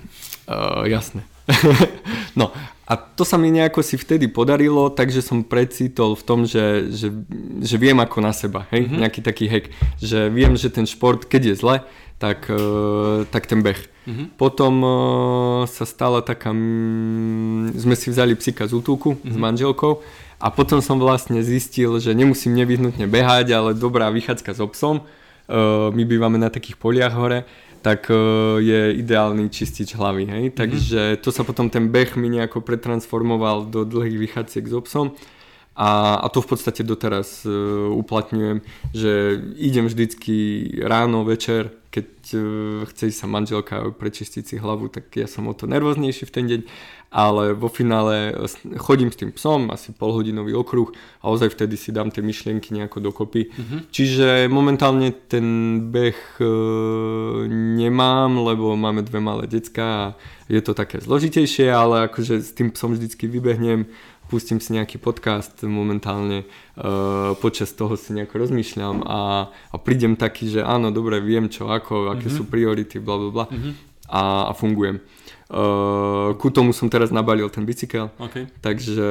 Uh, jasné. no a to sa mi nejako si vtedy podarilo, takže som precítol v tom, že, že, že viem ako na seba, hej, mm-hmm. nejaký taký hack, že viem, že ten šport, keď je zle, tak, uh, tak ten beh. Mm-hmm. Potom uh, sa stala taká, mm, sme si vzali psíka z útulku mm-hmm. s manželkou A potom som vlastne zistil, že nemusím nevyhnutne behať, ale dobrá vychádzka s obsom. Uh, my bývame na takých poliach hore, tak uh, je ideálny čistič hlavy. Hej? Mm-hmm. Takže to sa potom ten beh mi nejako pretransformoval do dlhých vychádzek s obsom. A, a to v podstate doteraz uh, uplatňujem, že idem vždycky ráno, večer, keď uh, chce sa manželka prečistiť si hlavu, tak ja som o to nervóznejší v ten deň, ale vo finále chodím s tým psom, asi polhodinový okruh a ozaj vtedy si dám tie myšlienky nejako dokopy. Mm-hmm. Čiže momentálne ten beh uh, nemám, lebo máme dve malé decka a je to také zložitejšie, ale akože s tým psom vždycky vybehnem pustím si nejaký podcast momentálne, uh, počas toho si nejako rozmýšľam a, a prídem taký, že áno, dobre, viem čo, ako, aké mm-hmm. sú priority, bla bla bla mm-hmm. a, a fungujem. Uh, ku tomu som teraz nabalil ten bicykel, okay. takže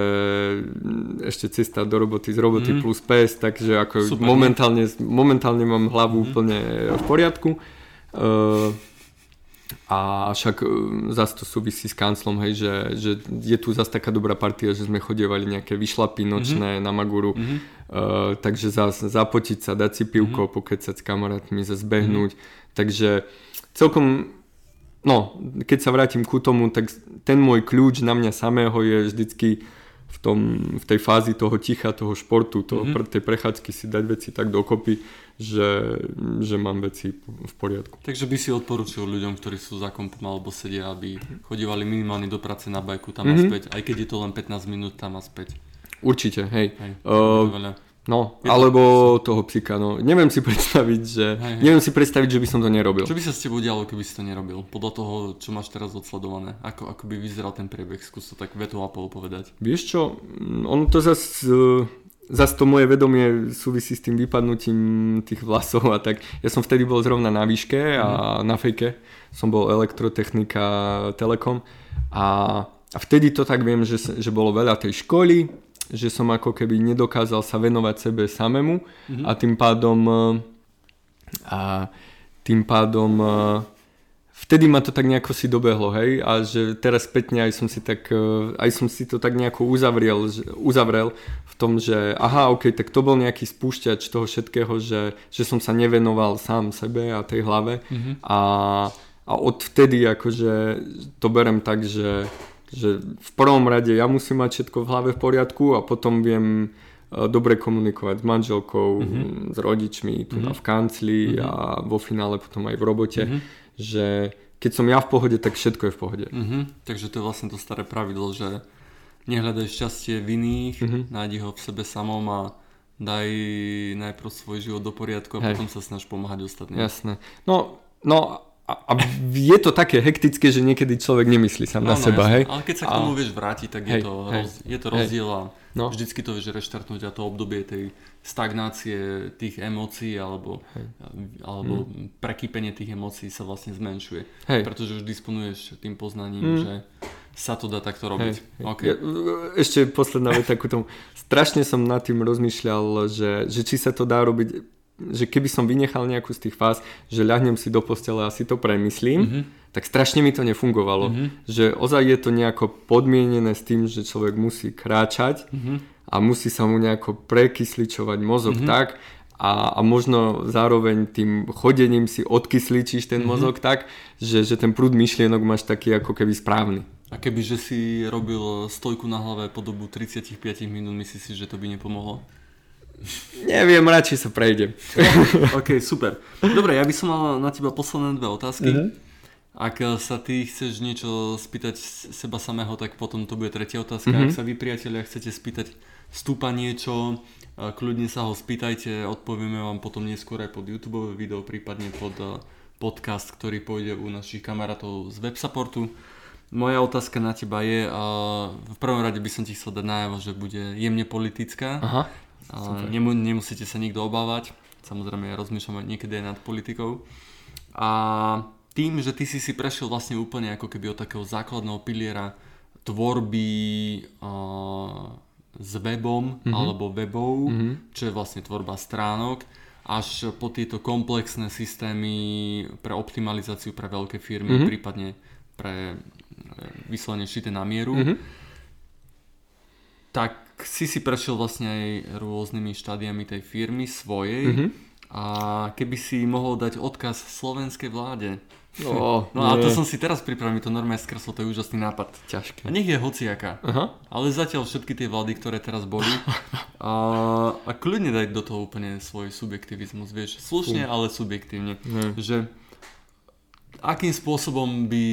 ešte cesta do roboty z roboty mm-hmm. plus pes, takže ako momentálne, momentálne mám hlavu mm-hmm. úplne v poriadku. Uh, a však e, zase to súvisí s kanclom, hej, že, že je tu zase taká dobrá partia, že sme chodievali nejaké vyšlapy nočné mm-hmm. na Maguru, mm-hmm. uh, takže zase zapotiť sa, dať si pivko, mm-hmm. pokecať s kamarátmi, zase behnúť. Mm-hmm. Takže celkom, no, keď sa vrátim ku tomu, tak ten môj kľúč na mňa samého je vždycky v, tom, v tej fázi toho ticha, toho športu, toho, mm-hmm. tej prechádzky si dať veci tak dokopy, že, že mám veci v poriadku. Takže by si odporučil ľuďom, ktorí sú za kompom alebo sedia, aby chodívali minimálne do práce na bajku tam mm-hmm. a späť, aj keď je to len 15 minút tam a späť. Určite, hej. hej uh, No, alebo to... toho psika, no. Neviem si predstaviť, že... Hej, hej. Neviem si predstaviť, že by som to nerobil. Čo by sa s tebou dialo, keby si to nerobil? Podľa toho, čo máš teraz odsledované. Ako, ako by vyzeral ten priebeh? Skús to tak vetu a pol povedať. Vieš čo, ono to zase Zas to moje vedomie súvisí s tým vypadnutím tých vlasov a tak. Ja som vtedy bol zrovna na výške a mhm. na fejke. Som bol elektrotechnika Telekom a, a vtedy to tak viem, že, že bolo veľa tej školy, že som ako keby nedokázal sa venovať sebe samému mm-hmm. a tým pádom a tým pádom vtedy ma to tak nejako si dobehlo, hej, a že teraz spätne aj som si tak, e, aj som si to tak nejako uzavrel, uzavrel v tom, že aha, ok, tak to bol nejaký spúšťač toho všetkého, že, že som sa nevenoval sám sebe a tej hlave mm-hmm. a, a odvtedy akože to berem tak, že, že v prvom rade ja musím mať všetko v hlave v poriadku a potom viem e, dobre komunikovať s manželkou, mm-hmm. s rodičmi tu mm-hmm. v kancli mm-hmm. a vo finále potom aj v robote. Mm-hmm že keď som ja v pohode, tak všetko je v pohode. Mm-hmm. Takže to je vlastne to staré pravidlo, že nehľadaj šťastie v iných, mm-hmm. nájdi ho v sebe samom a daj najprv svoj život do poriadku a Hej. potom sa snaž pomáhať ostatným. Jasné. No, no a, a je to také hektické, že niekedy človek nemyslí sám no, na no, seba, jasne. hej? Ale keď sa k tomu a... vieš vrátiť, tak hej, je, to hej, roz, je to rozdiel a no. vždycky to vieš reštartnúť a to obdobie tej stagnácie tých emócií alebo, alebo mm. prekýpenie tých emócií sa vlastne zmenšuje. Hej. Pretože už disponuješ tým poznaním, mm. že sa to dá takto robiť. Hej. Okay. Ja, ešte posledná veta ku tomu. Strašne som nad tým rozmýšľal, že, že či sa to dá robiť že keby som vynechal nejakú z tých fáz, že ľahnem si do postele a si to premyslím, mm-hmm. tak strašne mi to nefungovalo. Mm-hmm. Že ozaj je to nejako podmienené s tým, že človek musí kráčať mm-hmm. a musí sa mu nejako prekysličovať mozog mm-hmm. tak a, a možno zároveň tým chodením si odkysličíš ten mm-hmm. mozog tak, že, že ten prúd myšlienok máš taký ako keby správny. A keby že si robil stojku na hlave po dobu 35 minút, myslíš si, že to by nepomohlo? Neviem, radšej sa prejdem. ok, super. Dobre, ja by som mal na teba posledné dve otázky. Uh-huh. Ak sa ty chceš niečo spýtať seba samého, tak potom to bude tretia otázka. Uh-huh. Ak sa vy priatelia chcete spýtať stúpa niečo, kľudne sa ho spýtajte, odpovieme vám potom neskôr aj pod YouTube video, prípadne pod podcast, ktorý pôjde u našich kamarátov z websupportu. Moja otázka na teba je, v prvom rade by som ti chcel dať najavo, že bude jemne politická. Aha. Nemu, nemusíte sa nikto obávať. Samozrejme, ja rozmýšľam niekedy aj nad politikou. A tým, že ty si si prešiel vlastne úplne ako keby od takého základného piliera tvorby uh, s webom mm-hmm. alebo webov, mm-hmm. čo je vlastne tvorba stránok, až po tieto komplexné systémy pre optimalizáciu pre veľké firmy, mm-hmm. prípadne pre e, vyslovene šité na mieru. Mm-hmm. Tak si si prešiel vlastne aj rôznymi štádiami tej firmy svojej Mhm. a keby si mohol dať odkaz slovenskej vláde. No, No a to nie. som si teraz pripravil, to normálne skreslo, to je úžasný nápad. A Ťažké. nech je hociaká. Aha. Ale zatiaľ všetky tie vlády, ktoré teraz boli. A, a kľudne dať do toho úplne svoj subjektivizmus, vieš. Slušne, ale subjektívne. Ne. Že akým spôsobom by,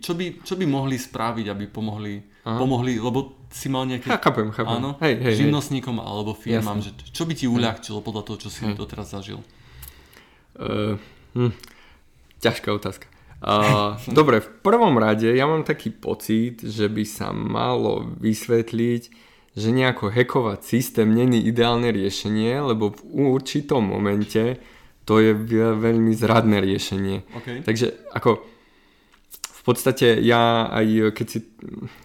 čo by, čo by mohli spraviť, aby pomohli, Aha. pomohli, lebo si mal nejaké, Ja, chápem, chápem. áno, Hej, hej, hej. živnostníkom alebo firmám, že čo by ti uľahčilo podľa toho, čo si Hej. doteraz zažil. Uh, hm, ťažká otázka. Uh, dobre, v prvom rade ja mám taký pocit, že by sa malo vysvetliť, že nejako hekovať systém není ideálne riešenie, lebo v určitom momente to je ve- veľmi zradné riešenie. Okay. Takže ako podstate ja aj keď si,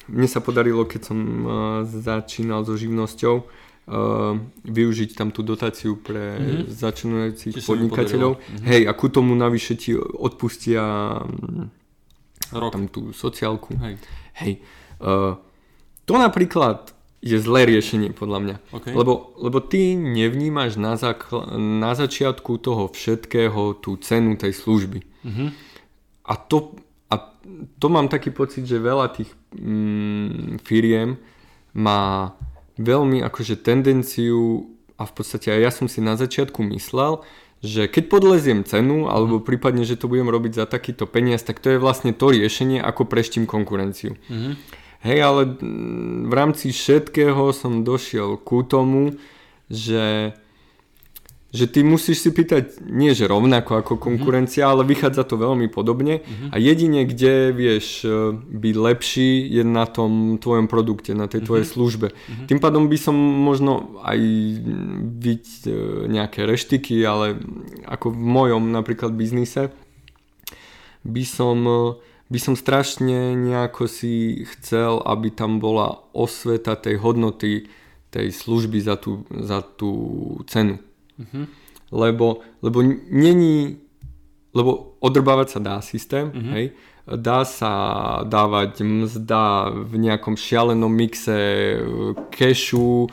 mne sa podarilo, keď som uh, začínal so živnosťou, uh, využiť tam tú dotáciu pre Mhm. mm-hmm. začínajúcich podnikateľov. Mhm. Hej, a ku tomu navyše ti odpustia mm, Rok. tam tú sociálku. Hej. Hej. Uh, to napríklad je zlé riešenie podľa mňa. OK. Lebo, lebo ty nevnímaš na, zakl- na začiatku toho všetkého tú cenu tej služby. Mhm. A to, to mám taký pocit, že veľa tých mm, firiem má veľmi akože tendenciu a v podstate aj ja som si na začiatku myslel, že keď podleziem cenu alebo prípadne, že to budem robiť za takýto peniaz, tak to je vlastne to riešenie, ako preštím konkurenciu. Mhm. Hej, ale mm, v rámci všetkého som došiel ku tomu, že, že ty musíš si pýtať nie že rovnako ako konkurencia, ale vychádza to veľmi podobne. A jedine kde vieš e, byť lepší je na tom tvojom produkte, na tej tvojej službe. Tým pádom by som možno aj byť e, nejaké reštiky, ale ako v mojom napríklad biznise by som e, by som strašne nejako si chcel, aby tam bola osveta tej hodnoty tej služby za tú, za tú cenu. Mhm. Lebo, lebo není, lebo odrbávať sa dá systém, Mhm. hej, dá sa dávať mzda v nejakom šialenom mixe kešu, e,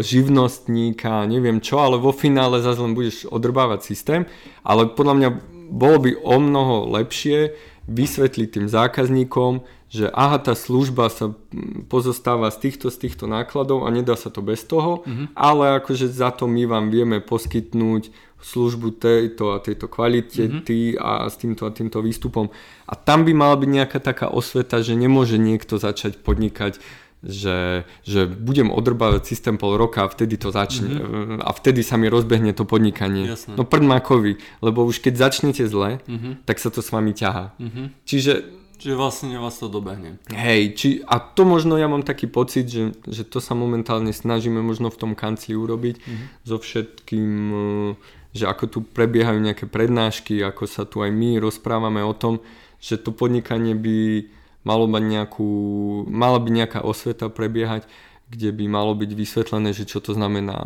živnostníka, neviem čo, ale vo finále zase len budeš odrbávať systém, ale podľa mňa bolo by o mnoho lepšie vysvetliť tým zákazníkom, že aha, tá služba sa pozostáva z týchto, z týchto nákladov a nedá sa to bez toho, Mhm. ale akože za to my vám vieme poskytnúť službu tejto a tejto kvalite Mhm. a s týmto a týmto výstupom. A tam by mala byť nejaká taká osveta, že nemôže niekto začať podnikať že, že budem odrbávať systém pol roka a vtedy to začne. Mm-hmm. A vtedy sa mi rozbehne to podnikanie. Jasné. No prd makovi, lebo už keď začnete zle, Mhm. tak sa to s vami ťahá. Mhm. Čiže Čiže vlastne vás to dobehne. Hej, či, a to možno ja mám taký pocit, že, že to sa momentálne snažíme možno v tom kancli urobiť Mhm. so všetkým, eh, že ako tu prebiehajú nejaké prednášky, ako sa tu aj my rozprávame o tom, že to podnikanie by malo mať nejakú, mala by nejaká osveta prebiehať, kde by malo byť vysvetlené, že čo to znamená,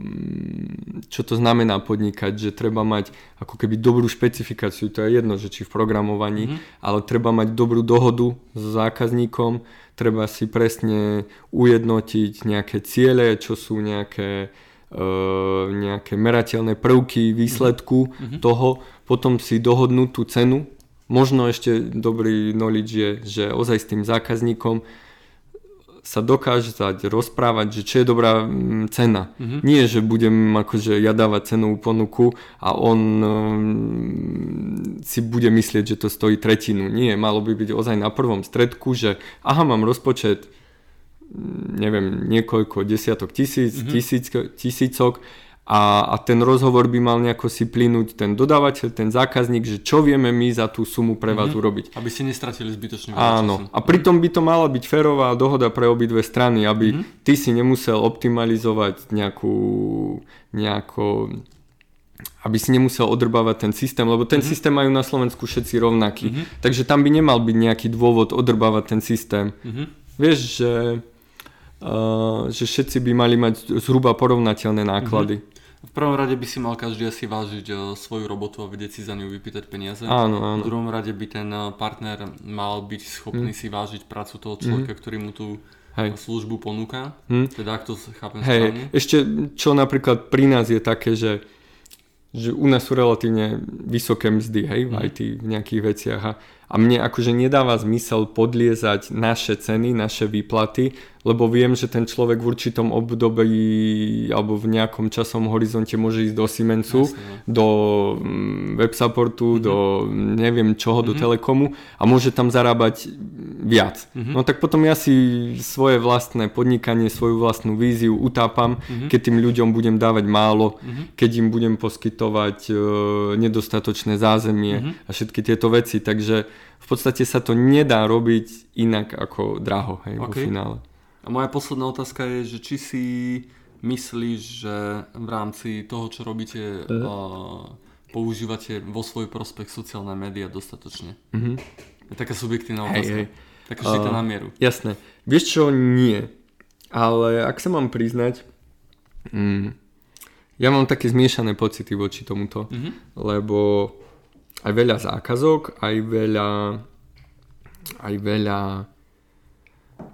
mm, čo to znamená podnikať, že treba mať ako keby dobrú špecifikáciu, to je jedno, že či v programovaní, mm-hmm. ale treba mať dobrú dohodu s zákazníkom, treba si presne ujednotiť nejaké ciele, čo sú nejaké, e, nejaké merateľné prvky výsledku mm-hmm. toho, potom si dohodnúť tú cenu, možno ešte dobrý knowledge je, že ozaj s tým zákazníkom sa dokážať rozprávať, že čo je dobrá mm, cena. Mm-hmm. Nie, že budem akože ja dávať cenovú ponuku a on um, si bude myslieť, že to stojí tretinu. Nie, malo by byť ozaj na prvom stredku, že aha, mám rozpočet mm, neviem, niekoľko desiatok tisíc, mm-hmm. tisíc tisícok a, a ten rozhovor by mal nejako si plynúť ten dodávateľ, ten zákazník, že čo vieme my za tú sumu pre vás mm-hmm. urobiť. Aby ste nestratili zbytočne veľa Áno, času. a pritom by to mala byť férová dohoda pre obidve strany, aby mm-hmm. ty si nemusel optimalizovať nejakú, nejako, aby si nemusel odrbávať ten systém, lebo ten mm-hmm. systém majú na Slovensku všetci rovnaký. Mm-hmm. Takže tam by nemal byť nejaký dôvod odrbávať ten systém. Mhm. Vieš, že, uh, že všetci by mali mať zhruba porovnateľné náklady. Mm-hmm. V prvom rade by si mal každý asi vážiť eh, svoju robotu a vedieť si za ňu vypýtať peniaze. Áno, V áno. druhom rade by ten eh, partner mal byť schopný Mhm. si vážiť prácu toho človeka, ktorý mu tú Hej. službu ponúka. Hm. Teda ak to chápem Hej, správne. ešte čo napríklad pri nás je také, že, že u nás sú relatívne vysoké mzdy, hej, v Mhm. IT, v nejakých veciach a, a mne akože nedáva zmysel podliezať naše ceny, naše výplaty, lebo viem, že ten človek v určitom období alebo v nejakom časom horizonte môže ísť do Siemensu, Jasne, no. do mm, web supportu, Mhm. do neviem čoho, do telekomu a môže tam zarábať viac. Mhm. No tak potom ja si svoje vlastné podnikanie, svoju vlastnú víziu utápam, Mhm. keď tým ľuďom budem dávať málo, keď im budem poskytovať e, nedostatočné zázemie Mhm. a všetky tieto veci. Takže v podstate sa to nedá robiť inak ako draho hej, vo OK. finále. A moja posledná otázka je, že či si myslíš, že v rámci toho, čo robíte, Mhm. uh, používate vo svoj prospech sociálne médiá dostatočne? Je taká subjektívna Hej, otázka. hej. Taká šita A- na mieru. Jasné. Vieš čo, nie. Ale ak sa mám priznať, mm, ja mám také zmiešané pocity voči tomuto, Mhm. lebo aj veľa zákazok, aj veľa aj veľa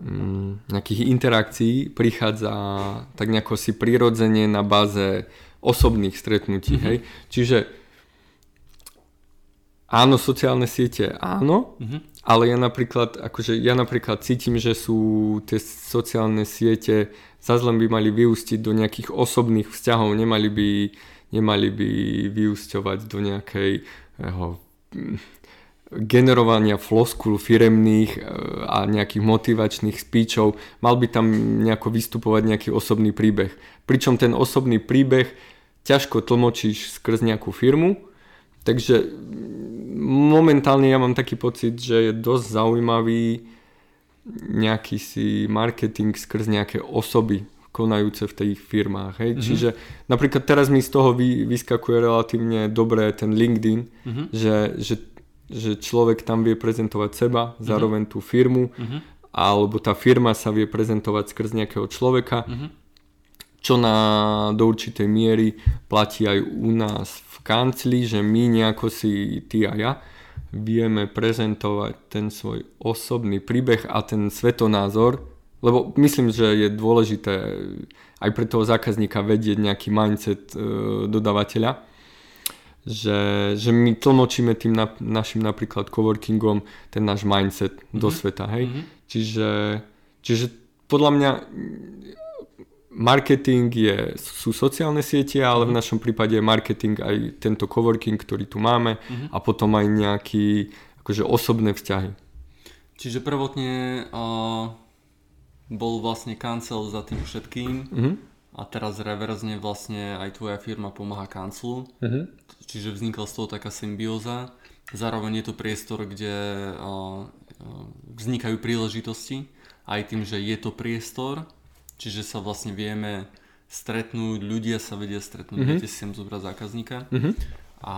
mm, nejakých interakcií prichádza tak nejako si prirodzene na báze osobných stretnutí, hej. Čiže áno, sociálne siete áno, Mhm. ale ja napríklad, akože ja napríklad cítim, že sú tie sociálne siete zase len by mali vyústiť do nejakých osobných vzťahov, nemali by, nemali by vyúsťovať do nejakej generovania floskul firemných e, a nejakých motivačných speechov. Mal by tam nejako vystupovať nejaký osobný príbeh. Pričom ten osobný príbeh ťažko tlmočíš skrz nejakú firmu, takže momentálne ja mám taký pocit, že je dosť zaujímavý nejaký si marketing skrz nejaké osoby konajúce v tých firmách. Hej? Mm-hmm. Čiže napríklad teraz mi z toho vy, vyskakuje relatívne dobre ten LinkedIn, Mhm. že, že, že človek tam vie prezentovať seba, zároveň tú firmu, Mhm. alebo tá firma sa vie prezentovať skrz nejakého človeka, Mhm. čo na, do určitej miery platí aj u nás v kancli, že my nejako si, ty a ja, vieme prezentovať ten svoj osobný príbeh a ten svetonázor, lebo myslím, že je dôležité aj pre toho zákazníka vedieť nejaký mindset e, dodávateľa, že, že my tlmočíme tým na, našim napríklad coworkingom ten náš mindset mm-hmm. do sveta, hej. Mhm. Čiže, čiže podľa mňa marketing je, sú sociálne siete, ale v našom prípade je marketing aj tento coworking, ktorý tu máme Mhm. a potom aj nejaký akože osobné vzťahy. Čiže prvotne uh, bol vlastne kancel za tým všetkým Mhm. a teraz reverzne vlastne aj tvoja firma pomáha kanclu. Mhm. Čiže vznikla z toho taká symbióza. Zároveň je to priestor, kde uh, vznikajú príležitosti aj tým, že je to priestor, čiže sa vlastne vieme stretnúť, ľudia sa vedia stretnúť, Mhm. viete si sem zobrať zákazníka Mhm. a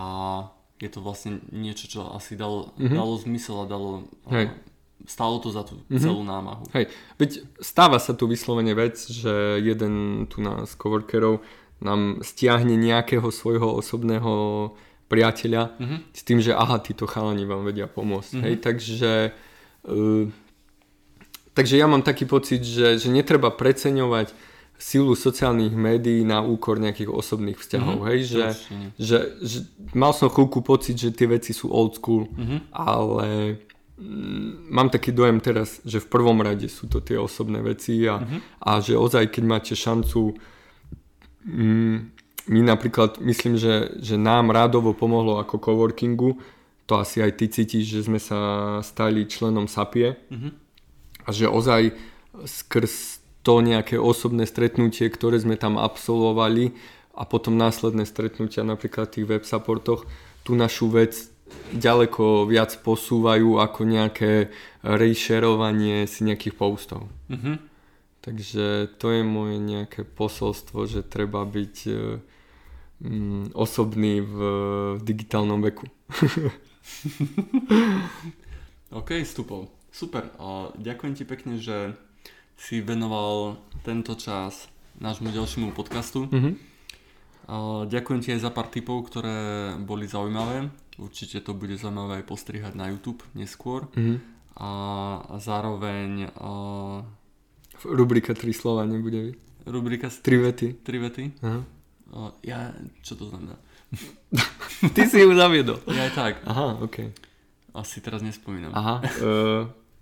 je to vlastne niečo, čo asi dalo, Mhm. dalo zmysel a dalo, Hej. Stálo to za tú Mhm. celú námahu. Hej, veď stáva sa tu vyslovene vec, že jeden tu na z coworkerov nám stiahne nejakého svojho osobného priateľa Mhm. s tým, že aha, títo chalani vám vedia pomôcť. Mhm. Hej, takže uh, takže ja mám taký pocit, že, že netreba preceňovať silu sociálnych médií na úkor nejakých osobných vzťahov. Mhm, Hej, že, nie. že, že mal som chvíľku pocit, že tie veci sú old school, Mhm. ale mám taký dojem teraz, že v prvom rade sú to tie osobné veci a, Mhm. a že ozaj, keď máte šancu mm, my napríklad, myslím, že, že nám rádovo pomohlo ako coworkingu, to asi aj ty cítiš, že sme sa stali členom SAPie Mhm. a že ozaj skrz to nejaké osobné stretnutie, ktoré sme tam absolvovali a potom následné stretnutia napríklad v tých web supportoch, tú našu vec ďaleko viac posúvajú ako nejaké reshareovanie si nejakých postov. Mhm. Takže to je moje nejaké posolstvo, že treba byť e, mm, osobný v, digitálnom veku. OK, stupol. Super. A ďakujem ti pekne, že si venoval tento čas nášmu ďalšiemu podcastu. Mhm. A ďakujem ti aj za pár tipov, ktoré boli zaujímavé. Určite to bude zaujímavé aj postrihať na YouTube neskôr. Mhm. A zároveň a Rubrika tri slova nebude byť. Rubrika s Tri vety. tri vety. Aha. O, ja, čo to znamená? Ty si ju zaviedol. Ja aj tak. Aha, ok. Asi teraz nespomínam. Aha. Uh,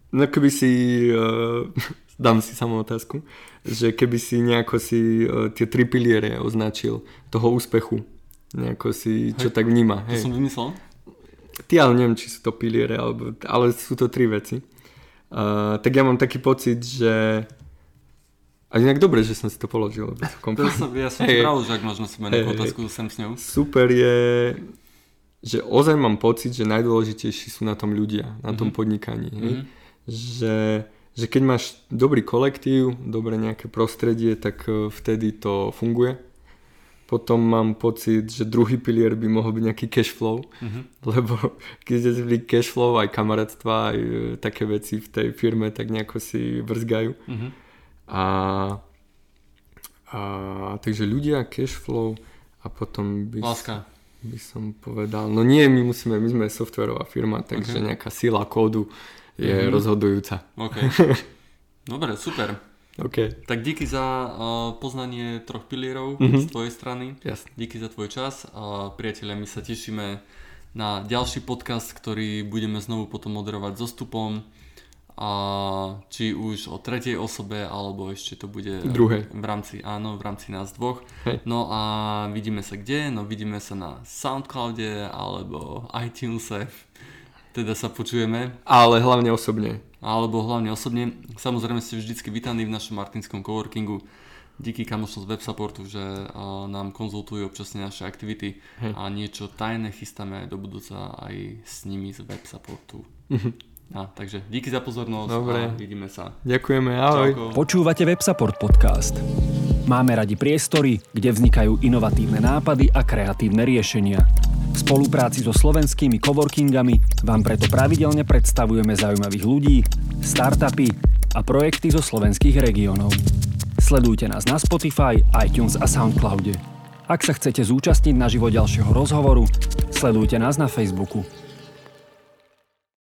no keby si, uh, dám si samú otázku, že keby si nejako si uh, tie tri piliere označil toho úspechu, nejako si, čo Hej. tak vníma. To Hej. som vymyslel? Ty ale neviem, či sú to piliere, alebo, ale sú to tri veci. Uh, tak ja mám taký pocit, že... A inak dobre, že som si to položil. To som, ja som hey. pravil, že ak možno Hej, hej. otázku sem s ňou. Super je, že ozaj mám pocit, že najdôležitejší sú na tom ľudia, na tom Mhm. podnikaní. Mhm. Že, že keď máš dobrý kolektív, dobré nejaké prostredie, tak eh, vtedy to funguje. Potom mám pocit, že druhý pilier by mohol byť nejaký cash flow, Mhm. lebo keď je zlý cash flow, aj kamarátstva, aj eh, také veci v tej firme, tak nejako si vrzgajú. Mhm. A, a takže ľudia, cash flow a potom by, Láska. by som povedal, no nie, my musíme, my sme softwarová firma, takže Ok. nejaká sila kódu je Mhm. rozhodujúca. OK. Dobre, super. OK, Tak díky za uh, poznanie troch pilierov Mhm. z tvojej strany. jasne. Díky za tvoj čas. A priatelia, my sa tešíme na ďalší podcast, ktorý budeme znovu potom moderovať so stupom. A či už o tretej osobe, alebo ešte to bude Druhej. v rámci, áno, v rámci nás dvoch. Hej. No a vidíme sa kde? No vidíme sa na Soundcloude alebo iTunese. Teda sa počujeme. Ale hlavne osobne. Alebo hlavne osobne. Samozrejme ste vždycky vítaní v našom martinskom coworkingu. Díky kamošom z websupportu, že a, nám konzultujú občasne naše aktivity Hej. a niečo tajné chystáme aj do budúca aj s nimi z websupportu. A, takže díky za pozornosť Dobre. a vidíme sa. Ďakujeme, ahoj. Čauko. Počúvate Websupport podcast. Máme radi priestory, kde vznikajú inovatívne nápady a kreatívne riešenia. V spolupráci so slovenskými coworkingami vám preto pravidelne predstavujeme zaujímavých ľudí, startupy a projekty zo slovenských regiónov. Sledujte nás na Spotify, iTunes a Soundcloude. Ak sa chcete zúčastniť na živo ďalšieho rozhovoru, sledujte nás na Facebooku.